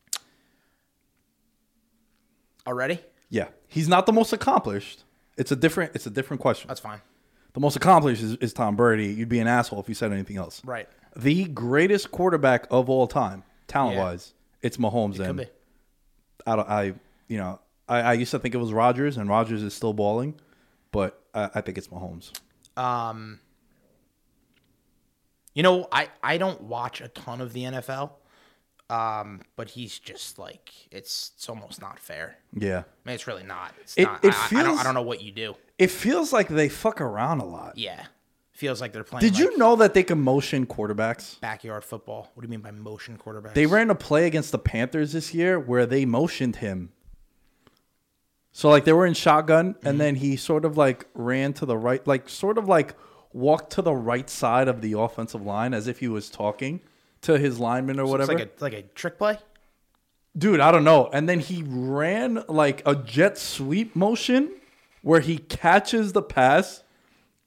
Speaker 2: already?
Speaker 1: Yeah, he's not the most accomplished. It's a different. It's a different question.
Speaker 2: That's fine,
Speaker 1: The most accomplished is, is Tom Brady. You'd be an asshole if you said anything else.
Speaker 2: right?
Speaker 1: The greatest quarterback of all time, talent wise, it's Mahomes.
Speaker 2: Could
Speaker 1: and
Speaker 2: be.
Speaker 1: I, don't, I, you know, I, I used to think it was Rodgers, and Rodgers is still balling, but I, I think it's Mahomes.
Speaker 2: Um, you know, I I don't watch a ton of the NFL, um, but he's just like it's it's almost not fair.
Speaker 1: Yeah,
Speaker 2: I mean, it's really not. It's
Speaker 1: It-
Speaker 2: not.
Speaker 1: it
Speaker 2: I, I
Speaker 1: feels-
Speaker 2: don't I don't know what you do.
Speaker 1: it feels like they fuck around a lot.
Speaker 2: Yeah, feels like they're playing.
Speaker 1: Did you know that they can motion quarterbacks?
Speaker 2: backyard football? What do you mean by motion quarterbacks?
Speaker 1: They ran a play against the Panthers this year where they motioned him. So like they were in shotgun
Speaker 2: Mm-hmm.
Speaker 1: and then he sort of like ran to the right like sort of like walked to the right side of the offensive line as if he was talking to his lineman or
Speaker 2: It's
Speaker 1: whatever.
Speaker 2: like a like a trick play.
Speaker 1: Dude, I don't know. And then he ran like a jet sweep motion where he catches the pass,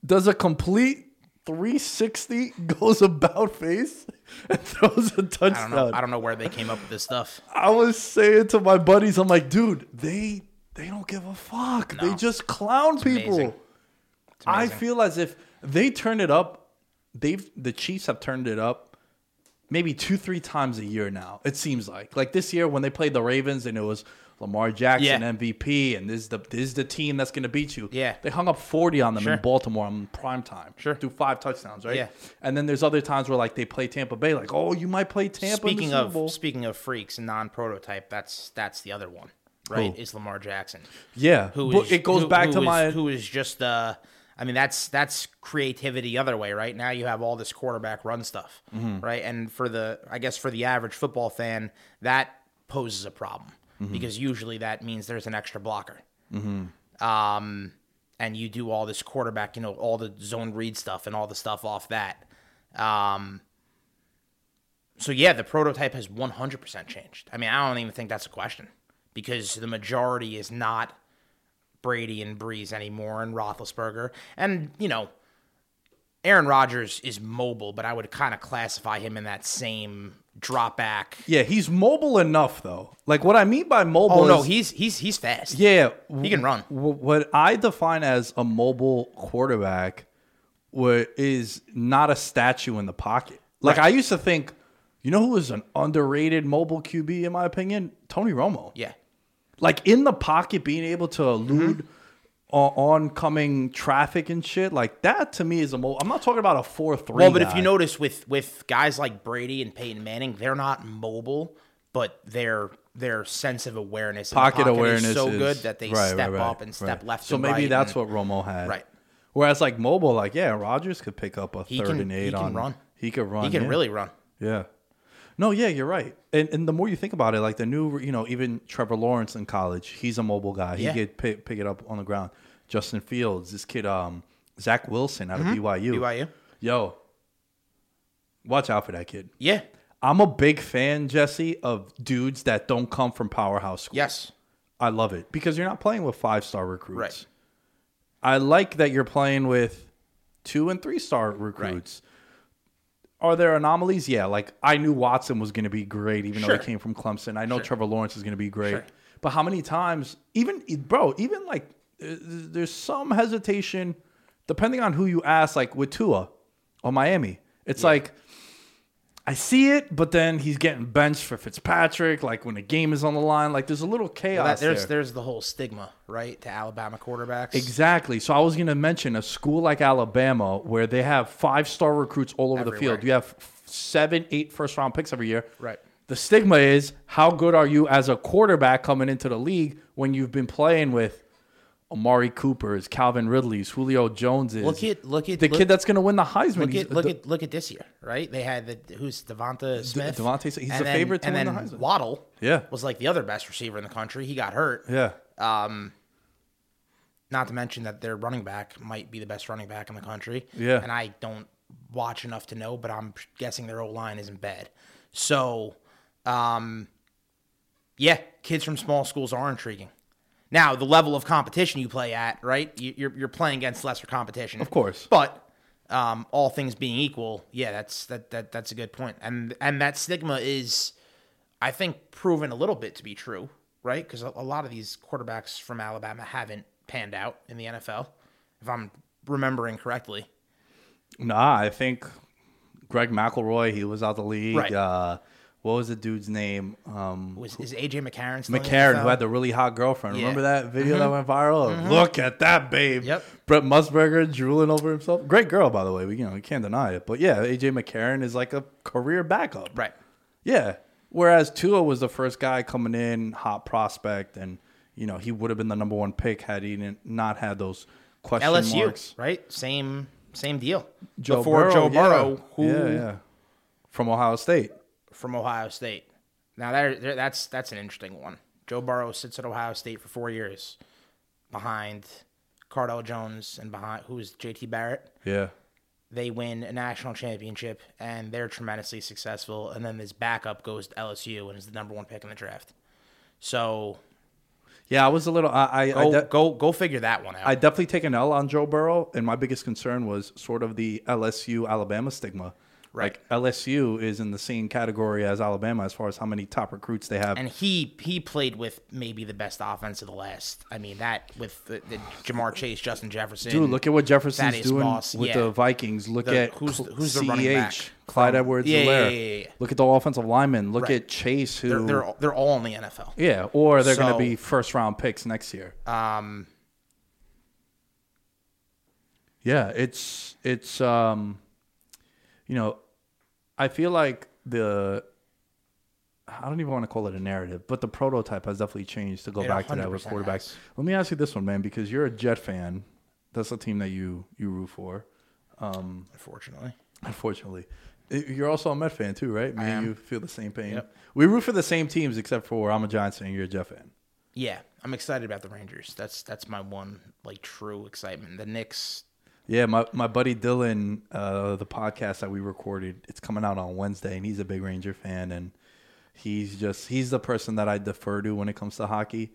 Speaker 1: does a complete 360, goes about face, and throws a
Speaker 2: I don't
Speaker 1: touchdown.
Speaker 2: know. I don't know where they came up with this stuff.
Speaker 1: I was saying to my buddies, I'm like, dude, they they don't give a fuck. They just clown people.
Speaker 2: amazing.
Speaker 1: I
Speaker 2: amazing.
Speaker 1: feel as if they turn it up. They've the Chiefs have turned it up maybe two, three times a year now. It seems like like this year when they played the Ravens and it was Lamar Jackson
Speaker 2: Yeah.
Speaker 1: MVP and this is the this is the team that's going to beat you.
Speaker 2: Yeah.
Speaker 1: they hung up 40 on them
Speaker 2: Sure.
Speaker 1: in Baltimore on prime time.
Speaker 2: Sure.
Speaker 1: do five touchdowns, right?
Speaker 2: Yeah.
Speaker 1: and then there's other times where like they play Tampa Bay, like oh you might play Tampa.
Speaker 2: Speaking of speaking of freaks and non-prototype, that's that's the other one, right?
Speaker 1: Who?
Speaker 2: Is Lamar Jackson.
Speaker 1: yeah,
Speaker 2: who
Speaker 1: it goes
Speaker 2: who-
Speaker 1: back
Speaker 2: who
Speaker 1: to
Speaker 2: is-
Speaker 1: my
Speaker 2: who is just uh I mean that's that's creativity other way, right? Now you have all this quarterback run stuff,
Speaker 1: Mm-hmm.
Speaker 2: right? And for the I guess for the average football fan, that poses a problem
Speaker 1: Mm-hmm.
Speaker 2: because usually that means there's an extra blocker. Um and you do all this quarterback, you know, all the zone read stuff and all the stuff off that. Um so yeah, the prototype has 100% changed. I mean, I don't even think that's a question because the majority is not Brady and Brees anymore and Roethlisberger. And, you know, Aaron Rodgers is mobile, but I would kind of classify him in that same drop back.
Speaker 1: Yeah, he's mobile enough though. Like what I mean by mobile.
Speaker 2: Oh no,
Speaker 1: is-
Speaker 2: he's he's he's fast.
Speaker 1: yeah,
Speaker 2: He can run.
Speaker 1: w- What I define as a mobile quarterback, is not a statue in the pocket. Like
Speaker 2: Right.
Speaker 1: I used to think, you know, who was an underrated mobile QB in my opinion? Tony Romo.
Speaker 2: Yeah.
Speaker 1: Like in the pocket, being able to elude mm-hmm. on- oncoming traffic and shit. Like that to me is a mo. I'm not talking about a four three.
Speaker 2: Well, but if you notice with with guys like Brady and Peyton Manning, they're not mobile, but their their sense of awareness,
Speaker 1: pocket,
Speaker 2: pocket
Speaker 1: awareness
Speaker 2: is so
Speaker 1: is-
Speaker 2: good that they
Speaker 1: right,
Speaker 2: step
Speaker 1: right,
Speaker 2: up and step
Speaker 1: right.
Speaker 2: left.
Speaker 1: So maybe that's
Speaker 2: and-
Speaker 1: what Romo had.
Speaker 2: Right.
Speaker 1: Whereas like mobile, like yeah, Rodgers could pick up a
Speaker 2: He
Speaker 1: third
Speaker 2: can-
Speaker 1: and eight
Speaker 2: he can
Speaker 1: on.
Speaker 2: run.
Speaker 1: He could run.
Speaker 2: he can
Speaker 1: yeah.
Speaker 2: really run.
Speaker 1: Yeah. No, yeah, you're right. And and the more you think about it, like the new, you know, even Trevor Lawrence in college, he's a mobile guy. He
Speaker 2: Yeah.
Speaker 1: could pick, pick it up on the ground. Justin Fields, this kid, um, Zach Wilson out of
Speaker 2: Mm-hmm.
Speaker 1: BYU.
Speaker 2: BYU.
Speaker 1: Yo, watch out for that kid.
Speaker 2: Yeah.
Speaker 1: I'm a big fan, Jesse, of dudes that don't come from powerhouse schools.
Speaker 2: Yes.
Speaker 1: I love it because you're not playing with five star recruits.
Speaker 2: Right.
Speaker 1: I like that you're playing with two and three star recruits. Are there anomalies? Yeah, like I knew Watson was going to be great, even though he came from Clemson. I know Trevor Lawrence is going to be great,
Speaker 2: Sure.
Speaker 1: but how many times, even bro, even like uh, there's some hesitation, depending on who you ask. Like with Tua or Miami, it's like I see it, but then he's getting benched for Fitzpatrick. Like when the game is on the line, like there's a little chaos.
Speaker 2: That, there's
Speaker 1: there.
Speaker 2: there's the whole stigma, right, to Alabama quarterbacks.
Speaker 1: Exactly. So I was going to mention a school like Alabama where they have five star recruits all over the
Speaker 2: Everywhere.
Speaker 1: field. You have seven, eight first round picks every year.
Speaker 2: Right.
Speaker 1: The stigma is how good are you as a quarterback coming into the league when you've been playing with Amari Cooper's, Calvin Ridley's, Julio Jones's.
Speaker 2: Look at look at
Speaker 1: the
Speaker 2: look,
Speaker 1: kid that's going to win the Heisman.
Speaker 2: Look at look
Speaker 1: the-
Speaker 2: at look at this year, right? They had the who's DeVonta Smith.
Speaker 1: DeVonta- he's
Speaker 2: and
Speaker 1: the
Speaker 2: then-
Speaker 1: favorite to
Speaker 2: and
Speaker 1: win the Heisman.
Speaker 2: Waddle,
Speaker 1: Yeah.
Speaker 2: was like the other best receiver in the country. He got hurt.
Speaker 1: yeah.
Speaker 2: Um, Not to mention that their running back might be the best running back in the country.
Speaker 1: Yeah.
Speaker 2: And I don't watch enough to know, but I'm guessing their O line isn't bad. So, um, yeah, kids from small schools are intriguing. Now, the level of competition you play at, right? You- You're you're playing against lesser competition,
Speaker 1: Of course.
Speaker 2: But um, all things being equal, yeah, that's that that that's a good point. And and that stigma is, I think, proven a little bit to be true, right? Because a, a lot of these quarterbacks from Alabama haven't panned out in the NFL, if I'm remembering correctly.
Speaker 1: Nah, I think Greg McElroy, he was out the league.
Speaker 2: Right.
Speaker 1: Uh, what was the dude's name? Um,
Speaker 2: Was is AJ McCarron still
Speaker 1: McCarron, who had the really hot girlfriend.
Speaker 2: Yeah. Mm-hmm.
Speaker 1: Remember that video that went viral? Look at that babe.
Speaker 2: Yep.
Speaker 1: Brett Musberger drooling over himself. Great girl, by the way. We, you know, we can't deny it. But yeah, AJ McCarron is like a career backup.
Speaker 2: right?
Speaker 1: Yeah. Whereas Tua was the first guy coming in, hot prospect, and you know he would have been the number one pick had he didn't, had those question
Speaker 2: LSU,
Speaker 1: marks.
Speaker 2: right? Same same deal.
Speaker 1: Joe
Speaker 2: Before
Speaker 1: Burrow,
Speaker 2: Joe
Speaker 1: yeah.
Speaker 2: Burrow, who
Speaker 1: yeah, yeah, from Ohio State.
Speaker 2: From Ohio State. Now there, there, that's that's an interesting one. Joe Burrow sits at Ohio State for four years, behind Cardale Jones and behind who's JT Barrett.
Speaker 1: Yeah.
Speaker 2: They win a national championship and they're tremendously successful. And then this backup goes to LSU and is the number one pick in the draft. So
Speaker 1: Yeah, I was a little. I I, I, de-
Speaker 2: go go figure that one out.
Speaker 1: I definitely take an L on Joe Burrow, and my biggest concern was sort of the LSU Alabama stigma.
Speaker 2: Right.
Speaker 1: Like LSU is in the same category as Alabama as far as how many top recruits they have.
Speaker 2: and he he played with maybe the best offense of the last. I mean that with the, the Ja'Marr Chase, Justin Jefferson.
Speaker 1: Dude, look at what Jefferson's doing
Speaker 2: Moss,
Speaker 1: with
Speaker 2: yeah.
Speaker 1: the Vikings. Look
Speaker 2: The-
Speaker 1: at
Speaker 2: who's- who's the running back
Speaker 1: Clyde Edwards
Speaker 2: Yeah, yeah, yeah, yeah.
Speaker 1: Look at the offensive linemen. Look
Speaker 2: Right.
Speaker 1: at Chase, who
Speaker 2: They're they're, they're all in the NFL.
Speaker 1: yeah, or they're going to be first round picks next year.
Speaker 2: Um,
Speaker 1: Yeah, it's it's um you know, I feel like the I don't even want to call it a narrative, but the prototype has definitely changed to go
Speaker 2: It
Speaker 1: back to that with quarterbacks.
Speaker 2: has.
Speaker 1: Let me ask you this one, man, because you're a Jet fan. That's the team that you you root for.
Speaker 2: Um,
Speaker 1: unfortunately, Unfortunately, you're also a Met fan too, right? Me and you feel the same pain.
Speaker 2: Yep.
Speaker 1: We root for the same teams, except for I'm a Giants fan. You're a Jet fan.
Speaker 2: yeah, I'm excited about the Rangers. That's that's my one like true excitement. The Knicks.
Speaker 1: Yeah, my, my buddy Dylan, uh, the podcast that we recorded, it's coming out on Wednesday, and he's a big Ranger fan, and he's just he's the person that I defer to when it comes to hockey.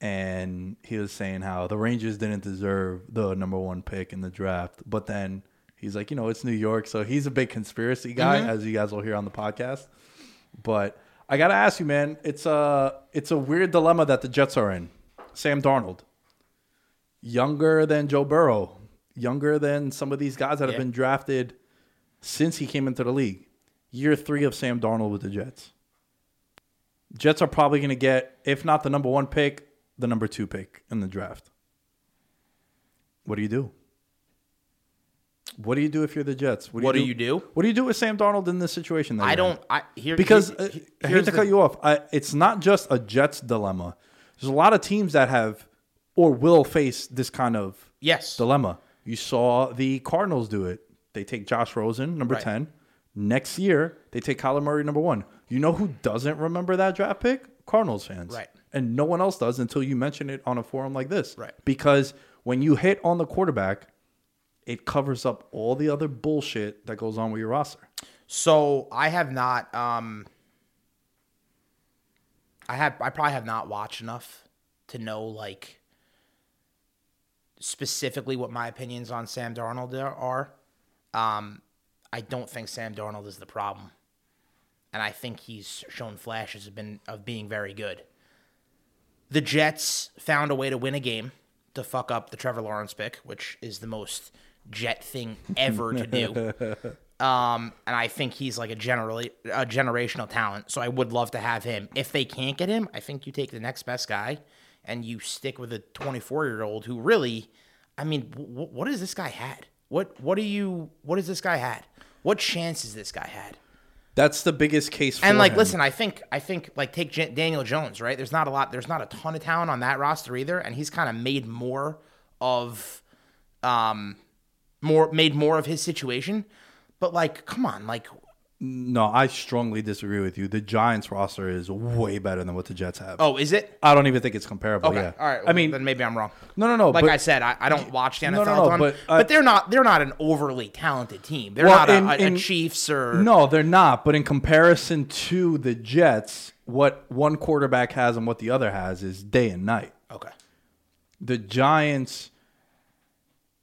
Speaker 1: And he was saying how the Rangers didn't deserve the number one pick in the draft, but then he's like, you know, it's New York, so he's a big conspiracy guy, as you guys will hear on the podcast. But I gotta ask you, man, it's a it's a weird dilemma that the Jets are in. Sam Darnold, younger than Joe Burrow, younger than some of these guys that have been drafted since he came into the league. Year three of Sam Darnold with the Jets. Jets are probably going to get, if not the number one pick, the number two pick in the draft. What do you do? What do you do if you're the Jets?
Speaker 2: What do you do?
Speaker 1: What do you do with Sam Darnold in this situation?
Speaker 2: I don't. I here
Speaker 1: because
Speaker 2: here-
Speaker 1: uh,
Speaker 2: here-
Speaker 1: I hate
Speaker 2: here's
Speaker 1: to
Speaker 2: the-
Speaker 1: cut you off. I, it's not just a Jets dilemma. There's a lot of teams that have or will face this kind of
Speaker 2: Yes.
Speaker 1: dilemma. You saw the Cardinals do it. They take Josh Rosen, number
Speaker 2: Right.
Speaker 1: 10. Next year, they take Kyler Murray, number one. You know who doesn't remember that draft pick? Cardinals fans.
Speaker 2: Right.
Speaker 1: And no one else does until you mention it on a forum like this.
Speaker 2: Right.
Speaker 1: Because when you hit on the quarterback, it covers up all the other bullshit that goes on with your roster.
Speaker 2: So I have not. Um, I have. I probably have not watched enough to know like specifically what my opinions on Sam Darnold are-. Um, I don't think Sam Darnold is the problem, and I think he's shown flashes of been of being very good. The Jets found a way to win a game to fuck up the Trevor Lawrence pick, which is the most Jet thing ever to do. Um, and I think he's like a generally a generational talent. So I would love to have him. If they can't get him, I think you take the next best guy, and you stick with a 24 year old who really, I mean, w- what has this guy had? What what do you what has this guy had? What chances this guy had?
Speaker 1: That's the biggest case for
Speaker 2: And like,
Speaker 1: him.
Speaker 2: listen, I think I think like take J- Daniel Jones, right? There's not a lot. There's not a ton of talent on that roster either, and he's kind of made more of, um, more made more of his situation. But like, come on, like
Speaker 1: No, I strongly disagree with you. The Giants roster is way better than what the Jets have.
Speaker 2: Oh, is it?
Speaker 1: I don't even think it's comparable.
Speaker 2: Okay.
Speaker 1: Yeah.
Speaker 2: All right.
Speaker 1: I mean,
Speaker 2: then maybe I'm wrong.
Speaker 1: no, no, no.
Speaker 2: Like
Speaker 1: but,
Speaker 2: I said, I, I don't watch the NFL
Speaker 1: No, no, no,
Speaker 2: ton,
Speaker 1: but
Speaker 2: but, they're not they're not an overly talented team. They're
Speaker 1: Well,
Speaker 2: not a,
Speaker 1: in-
Speaker 2: a, a Chiefs or
Speaker 1: no, they're not. But in comparison to the Jets, what one quarterback has and what the other has is day and night.
Speaker 2: Okay.
Speaker 1: The Giants,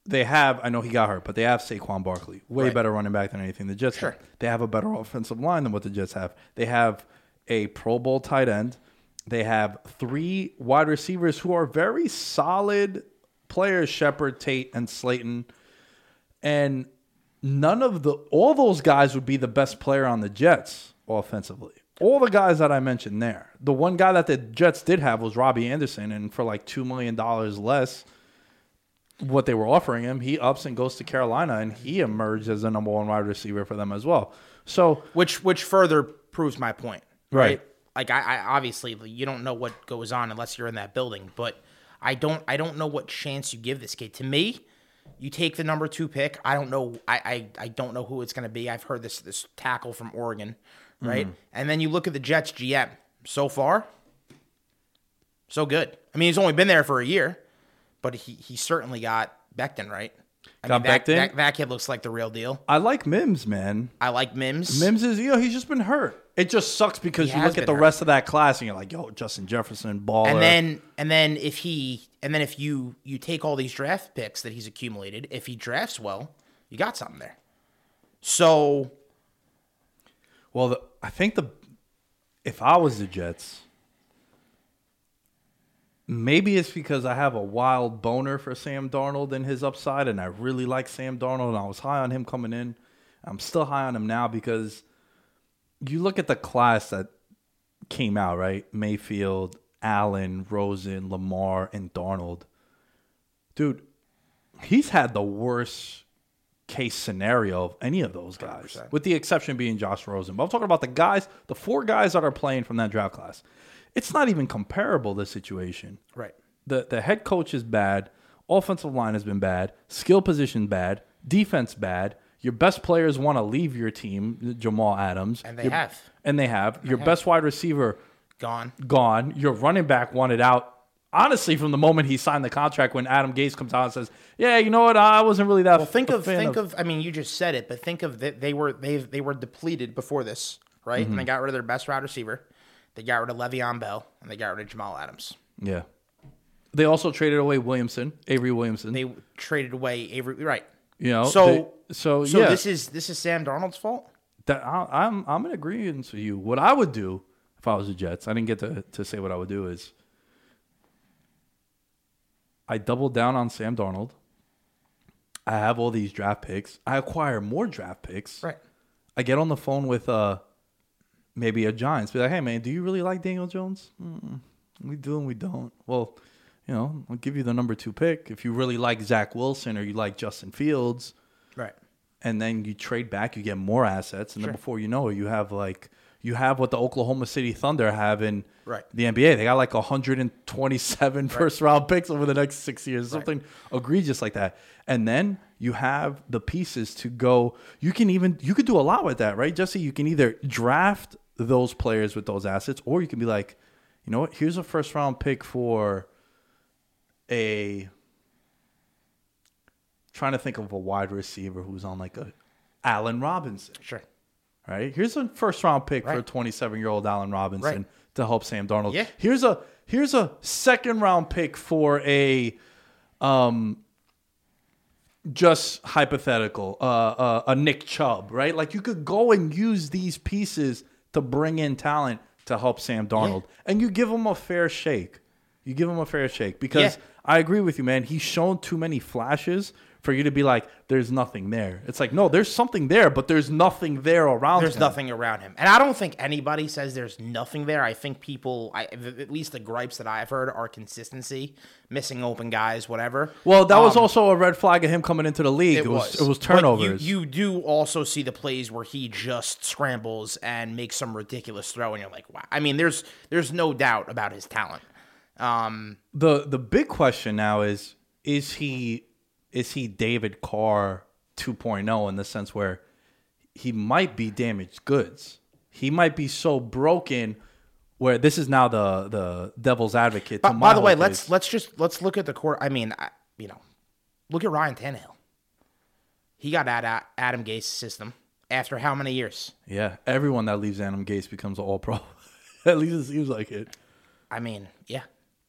Speaker 1: they have. I know he got hurt, but they have Saquon Barkley, way
Speaker 2: Right.
Speaker 1: better running back than anything the Jets
Speaker 2: Sure.
Speaker 1: have. They have a better offensive line than what the Jets have. They have a Pro Bowl tight end. They have three wide receivers who are very solid players: Shepard, Tate, and Slayton. And none of the all those guys would be the best player on the Jets offensively. All the guys that I mentioned there. The one guy that the Jets did have was Robbie Anderson, and for like two million dollars less, what they were offering him, he ups and goes to Carolina, and he emerged as the number one wide receiver for them as well. So
Speaker 2: which which further proves my point,
Speaker 1: Right.
Speaker 2: right? Like I, I obviously you don't know what goes on unless you're in that building, but I don't I don't know what chance you give this kid. To me, you take the number two pick. I don't know I I, I don't know who it's going to be. I've heard this this tackle from Oregon, right? Mm-hmm. And then you look at the Jets GM so far, so good. I mean, he's only been there for a year, but he he certainly got Becton right. I
Speaker 1: Got
Speaker 2: mean, that,
Speaker 1: Becton?
Speaker 2: that, that kid looks like the real deal.
Speaker 1: I like Mims, man.
Speaker 2: I like Mims.
Speaker 1: Mims is, you know, he's just been hurt. It just sucks because
Speaker 2: He
Speaker 1: you
Speaker 2: has
Speaker 1: look at
Speaker 2: been
Speaker 1: the
Speaker 2: hurt.
Speaker 1: rest of that class and you're like, yo, Justin Jefferson, baller.
Speaker 2: and then and then if he and then if you you take all these draft picks that he's accumulated, if he drafts well, you got something there. So
Speaker 1: Well, the, I think the if I was the Jets, maybe it's because I have a wild boner for Sam Darnold and his upside, and I really like Sam Darnold, and I was high on him coming in. I'm still high on him now because you look at the class that came out, right? Mayfield, Allen, Rosen, Lamar, and Darnold. Dude, he's had the worst case scenario of any of those guys, with the exception being Josh Rosen. But I'm talking about the guys, the four guys that are playing from that draft class. It's not even comparable, the situation.
Speaker 2: right.
Speaker 1: The, the head coach is bad. Offensive line has been bad. Skill position bad. Defense bad. Your best players want to leave your team, Jamal Adams.
Speaker 2: And they
Speaker 1: Your-
Speaker 2: have.
Speaker 1: And they have. Your best wide receiver
Speaker 2: Gone.
Speaker 1: gone. Your running back wanted out. Honestly, from the moment he signed the contract, when Adam Gase comes out and says, "Yeah, you know what? I wasn't really that."
Speaker 2: Well, think of think of, I mean, you just said it, but think of that they were they they were depleted before this, right?
Speaker 1: Mm-hmm.
Speaker 2: And they got rid of their best wide receiver. They got rid of Le'Veon Bell and they got rid of Jamal Adams.
Speaker 1: Yeah. They also traded away Williamson, Avery Williamson.
Speaker 2: They traded away Avery. Right.
Speaker 1: you know,
Speaker 2: So
Speaker 1: they- so
Speaker 2: so
Speaker 1: yeah,
Speaker 2: this is this is Sam Darnold's fault.
Speaker 1: that I, I'm I'm in agreement with you. What I would do if I was the Jets, I didn't get to to say what I would do is I double down on Sam Darnold. I have all these draft picks. I acquire more draft picks.
Speaker 2: Right.
Speaker 1: I get on the phone with uh maybe a Giants. Be like, hey man, do you really like Daniel Jones? Mm, we do and we don't. Well, you know, I'll give you the number two pick if you really like Zach Wilson or you like Justin Fields,
Speaker 2: Right.
Speaker 1: and then you trade back, you get more assets, and then before you know it, you have like you have what the Oklahoma City Thunder have in
Speaker 2: Right.
Speaker 1: the NBA. They got like 127 first round picks over the next six years, something egregious like that. And then you have the pieces to go. You can even you could do a lot with that, right, Jesse? You can either draft those players with those assets, or you can be like, you know what? Here's a first round pick for a. Trying to think of a wide receiver who's on like a Allen Robinson
Speaker 2: Sure.
Speaker 1: right? Here's a first round pick for
Speaker 2: a
Speaker 1: 27 year old Allen Robinson
Speaker 2: Right.
Speaker 1: to help Sam Darnold.
Speaker 2: Yeah.
Speaker 1: Here's a here's a second round pick for a um just hypothetical uh, uh a Nick Chubb, right? Like you could go and use these pieces to bring in talent to help Sam Darnold and you give him a fair shake. You give him a fair shake because
Speaker 2: Yeah.
Speaker 1: I agree with you, man. He's shown too many flashes for you to be like, there's nothing there. It's like, no, there's something there, but there's nothing there around
Speaker 2: There's
Speaker 1: him.
Speaker 2: nothing around him, and I don't think anybody says there's nothing there. I think people, I, at least the gripes that I've heard, are consistency, missing open guys, whatever.
Speaker 1: Well, that was
Speaker 2: Um,
Speaker 1: also a red flag of him coming into the league. It, was, it was turnovers.
Speaker 2: You, you do also see the plays where he just scrambles and makes some ridiculous throw, and you're like, wow. I mean, there's there's no doubt about his talent. Um,
Speaker 1: the the big question now is is he is he David Carr 2.0 in the sense where he might be damaged goods. He might be so broken where this is now the the devil's advocate. to
Speaker 2: By, by the way, let's let's just let's look at the court. I mean, I, you know, look at Ryan Tannehill. He got out at Adam Gase's system after how many years?
Speaker 1: yeah, everyone that leaves Adam Gase becomes an all pro. At least it seems like it.
Speaker 2: I mean, yeah.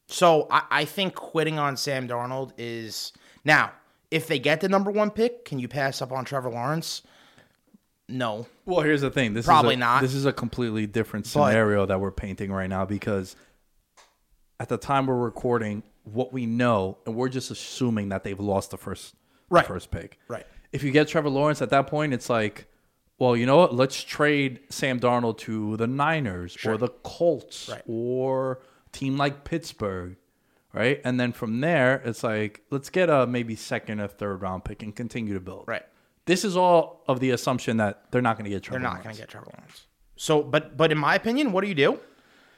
Speaker 2: So I, I think quitting on Sam Darnold is now. If they get the number one pick, can you pass up on Trevor Lawrence? No.
Speaker 1: Well, here's the thing. This
Speaker 2: Probably
Speaker 1: is a,
Speaker 2: not.
Speaker 1: This is a completely different
Speaker 2: But-
Speaker 1: scenario that we're painting right now because at the time we're recording, what we know, and we're just assuming that they've lost the first the
Speaker 2: Right.
Speaker 1: first pick.
Speaker 2: Right.
Speaker 1: If you get Trevor Lawrence at that point, it's like, well, you know what? Let's trade Sam Darnold to the Niners or the Colts
Speaker 2: Right.
Speaker 1: or a team like Pittsburgh. Right. And then from there, it's like, let's get a maybe second or third round pick and continue to build.
Speaker 2: Right.
Speaker 1: This is all of the assumption that they're not going to get Trevor
Speaker 2: They're not going to get Trevor Lawrence. So, but but in my opinion, what do you do?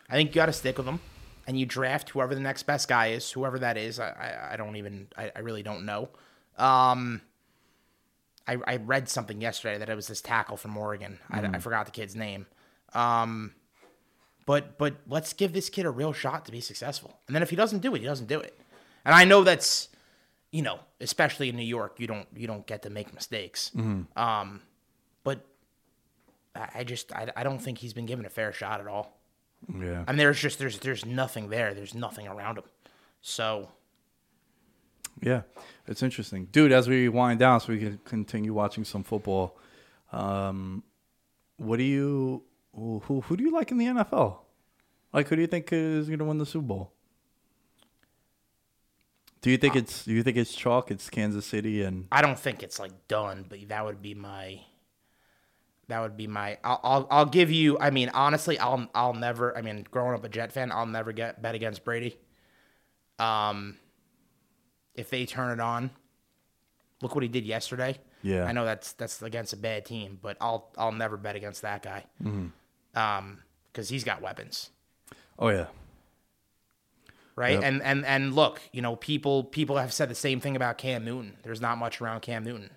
Speaker 2: I think you got to stick with them, and you draft whoever the next best guy is, whoever that is. I I, I don't even I, I really don't know. Um, I I read something yesterday that it was this tackle from Oregon. I, I forgot the kid's name. Um, but but let's give this kid a real shot to be successful, and then if he doesn't do it, he doesn't do it. And I know that's you know, especially in New York, you don't you don't get to make mistakes. Um, but I I just I, I don't think he's been given a fair shot at all.
Speaker 1: Yeah.
Speaker 2: And there's just there's there's nothing there. There's nothing around him. So
Speaker 1: Yeah, it's interesting, dude. As we wind down, so we can continue watching some football. Um, what do you who who who do you like in the NFL? Like, who do you think is going to win the Super Bowl? Do you think it's do you think it's chalk? It's Kansas City and
Speaker 2: I don't think it's like done, but that would be my that would be my I'll I'll, I'll give you I mean honestly I'll I'll never I mean growing up a Jet fan I'll never get bet against Brady. Um if they turn it on look what he did yesterday.
Speaker 1: Yeah.
Speaker 2: I know that's that's against a bad team, but I'll I'll never bet against that guy. Um cuz he's got weapons.
Speaker 1: oh yeah,
Speaker 2: right?
Speaker 1: Yep.
Speaker 2: And and and look, you know, people people have said the same thing about Cam Newton. There's not much around Cam Newton.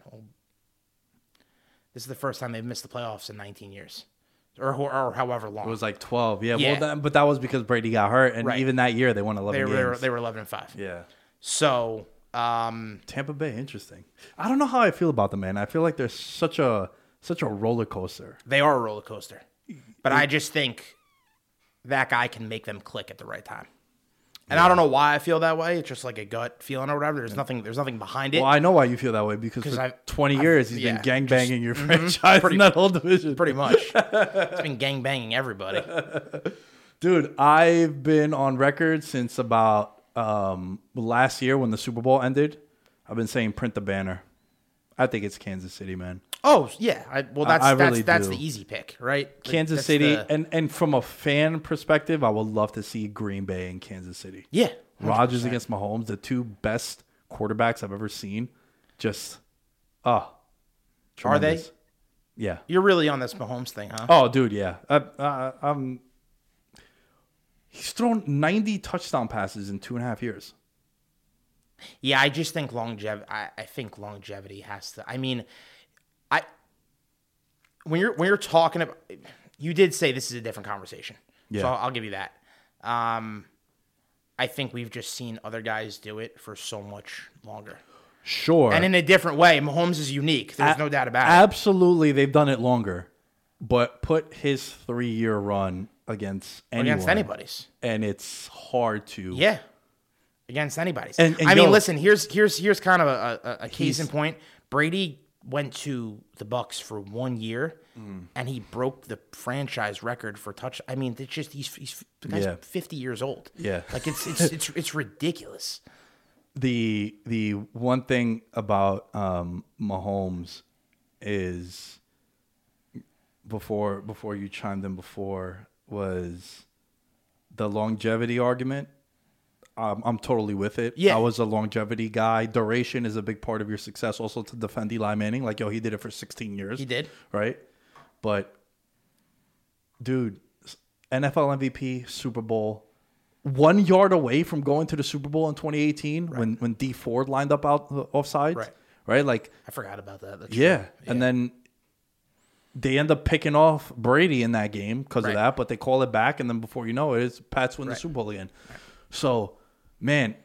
Speaker 2: This is the first time they've missed the playoffs in 19 years, or or, however long.
Speaker 1: it was like twelve. Yeah,
Speaker 2: Yeah.
Speaker 1: well, that, but that was because Brady got hurt, and
Speaker 2: Right.
Speaker 1: even that year they won eleven
Speaker 2: they, were,
Speaker 1: games.
Speaker 2: they were they were 11 and five.
Speaker 1: yeah,
Speaker 2: So um,
Speaker 1: Tampa Bay, interesting. I don't know how I feel about them, man. I feel like they're such a such a roller coaster.
Speaker 2: they are a roller coaster, but I just think that guy can make them click at the right time. And I don't know why I feel that way. It's just like a gut feeling or whatever. There's nothing. There's nothing behind it.
Speaker 1: Well, I know why you feel that way because for
Speaker 2: I've-
Speaker 1: 20
Speaker 2: I've-
Speaker 1: years he's
Speaker 2: yeah,
Speaker 1: been gangbanging your franchise
Speaker 2: Pretty-
Speaker 1: in that whole division.
Speaker 2: Pretty much. it's been gang banging everybody.
Speaker 1: Dude, I've been on record since about um, last year when the Super Bowl ended. I've been saying print the banner. I think it's Kansas City, man.
Speaker 2: Oh yeah, I, well that's
Speaker 1: I
Speaker 2: that's
Speaker 1: really
Speaker 2: that's the easy pick, right? Like,
Speaker 1: Kansas City,
Speaker 2: the-
Speaker 1: and and from a fan perspective, I would love to see Green Bay and Kansas City.
Speaker 2: yeah,
Speaker 1: Rodgers against Mahomes, the two best quarterbacks I've ever seen. Just, ah,
Speaker 2: Are they?
Speaker 1: Yeah.
Speaker 2: You're really on this Mahomes thing, huh?
Speaker 1: Oh, dude, yeah. Uh, uh, um, he's thrown 90 touchdown passes in two and a half years.
Speaker 2: Yeah, I just think longevity. I, I think longevity has to. I mean, I when you're when you're talking about, you did say this is a different conversation.
Speaker 1: Yeah.
Speaker 2: So I'll, I'll give you that. Um, I think we've just seen other guys do it for so much longer,
Speaker 1: Sure.
Speaker 2: and in a different way. Mahomes is unique. There's
Speaker 1: A-
Speaker 2: no doubt about it.
Speaker 1: Absolutely, they've done it longer, but put his three-year run against anyone,
Speaker 2: Against anybody's.
Speaker 1: and it's hard to.
Speaker 2: Yeah. Against anybody's.
Speaker 1: And- and
Speaker 2: I mean, listen. Here's here's here's kind of a, a, a case in point. Brady went to the Bucks for one year,
Speaker 1: Mm.
Speaker 2: and he broke the franchise record for touch. I mean, it's just he's he's the guy's
Speaker 1: Yeah.
Speaker 2: fifty years old.
Speaker 1: Yeah.
Speaker 2: like it's it's it's it's ridiculous.
Speaker 1: the the one thing about um, Mahomes is before before you chimed in before was the longevity argument. Um, I'm totally with it.
Speaker 2: Yeah.
Speaker 1: I was a longevity guy. Duration is a big part of your success. Also to defend Eli Manning, like yo, he did it for 16 years.
Speaker 2: He did.
Speaker 1: right? But dude, NFL MVP, Super Bowl, one yard away from going to the Super Bowl in 2018 when when Dee Ford lined up out offside,
Speaker 2: Right.
Speaker 1: right? Like,
Speaker 2: I forgot about that.
Speaker 1: Yeah.
Speaker 2: true.
Speaker 1: and then they end up picking off Brady in that game because
Speaker 2: Right.
Speaker 1: of that, but they call it back, and then before you know it, it's Pats win the Super Bowl again. So, man,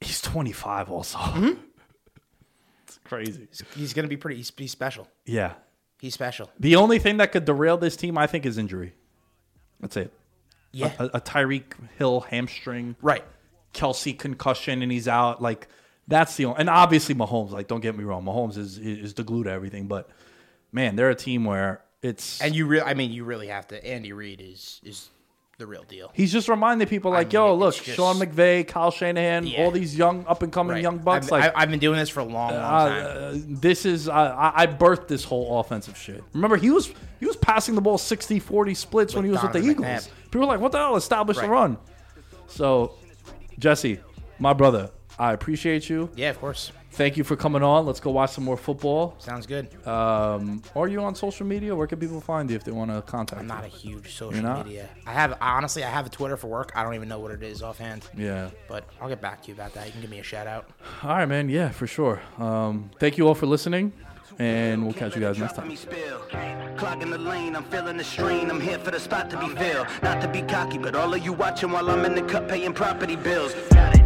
Speaker 1: he's 25 also.
Speaker 2: Mm-hmm.
Speaker 1: it's crazy.
Speaker 2: he's gonna be pretty. He's, he's special.
Speaker 1: Yeah.
Speaker 2: He's special.
Speaker 1: The only thing that could derail this team, I think, is injury. That's it.
Speaker 2: Yeah.
Speaker 1: A, a Tyreek Hill hamstring,
Speaker 2: right.
Speaker 1: Kelce concussion, and he's out. Like that's the only. And obviously Mahomes. Like don't get me wrong, Mahomes is is the glue to everything. But man, they're a team where it's
Speaker 2: And you really, I mean, you really have to. Andy Reid is is the real deal.
Speaker 1: he's just reminding people like,
Speaker 2: mean,
Speaker 1: yo, look,
Speaker 2: just-
Speaker 1: Sean McVay, Kyle Shanahan,
Speaker 2: Yeah.
Speaker 1: all these young up and coming
Speaker 2: Right.
Speaker 1: young bucks.
Speaker 2: I've,
Speaker 1: like
Speaker 2: I, have been doing this for a long, long time.
Speaker 1: Uh, this is uh, I, I birthed this whole offensive shit. Remember, he was he was passing the ball 60-40 splits when he was with the
Speaker 2: Donovan
Speaker 1: Eagles.
Speaker 2: McNabb.
Speaker 1: People were like, "What the hell? Establish the
Speaker 2: Right.
Speaker 1: run." So, Jesse, my brother, I appreciate you.
Speaker 2: yeah, of course.
Speaker 1: Thank you for coming on. Let's go watch some more football.
Speaker 2: Sounds good.
Speaker 1: Um, are you on social media? Where can people find you if they want to contact
Speaker 2: I'm
Speaker 1: you?
Speaker 2: not a huge social media. I have honestly, I have a Twitter for work. I don't even know what it is offhand.
Speaker 1: Yeah.
Speaker 2: But I'll get back to you about that. You can give me a shout out.
Speaker 1: All right, man. Yeah, for sure. Um, thank you all for listening, and we'll catch you guys next time.
Speaker 3: Clogging the lane, I'm feeling the strain. I'm here for the spot to be filled. Not to be cocky, but all of you watching while I'm in the cup paying property bills. Got it.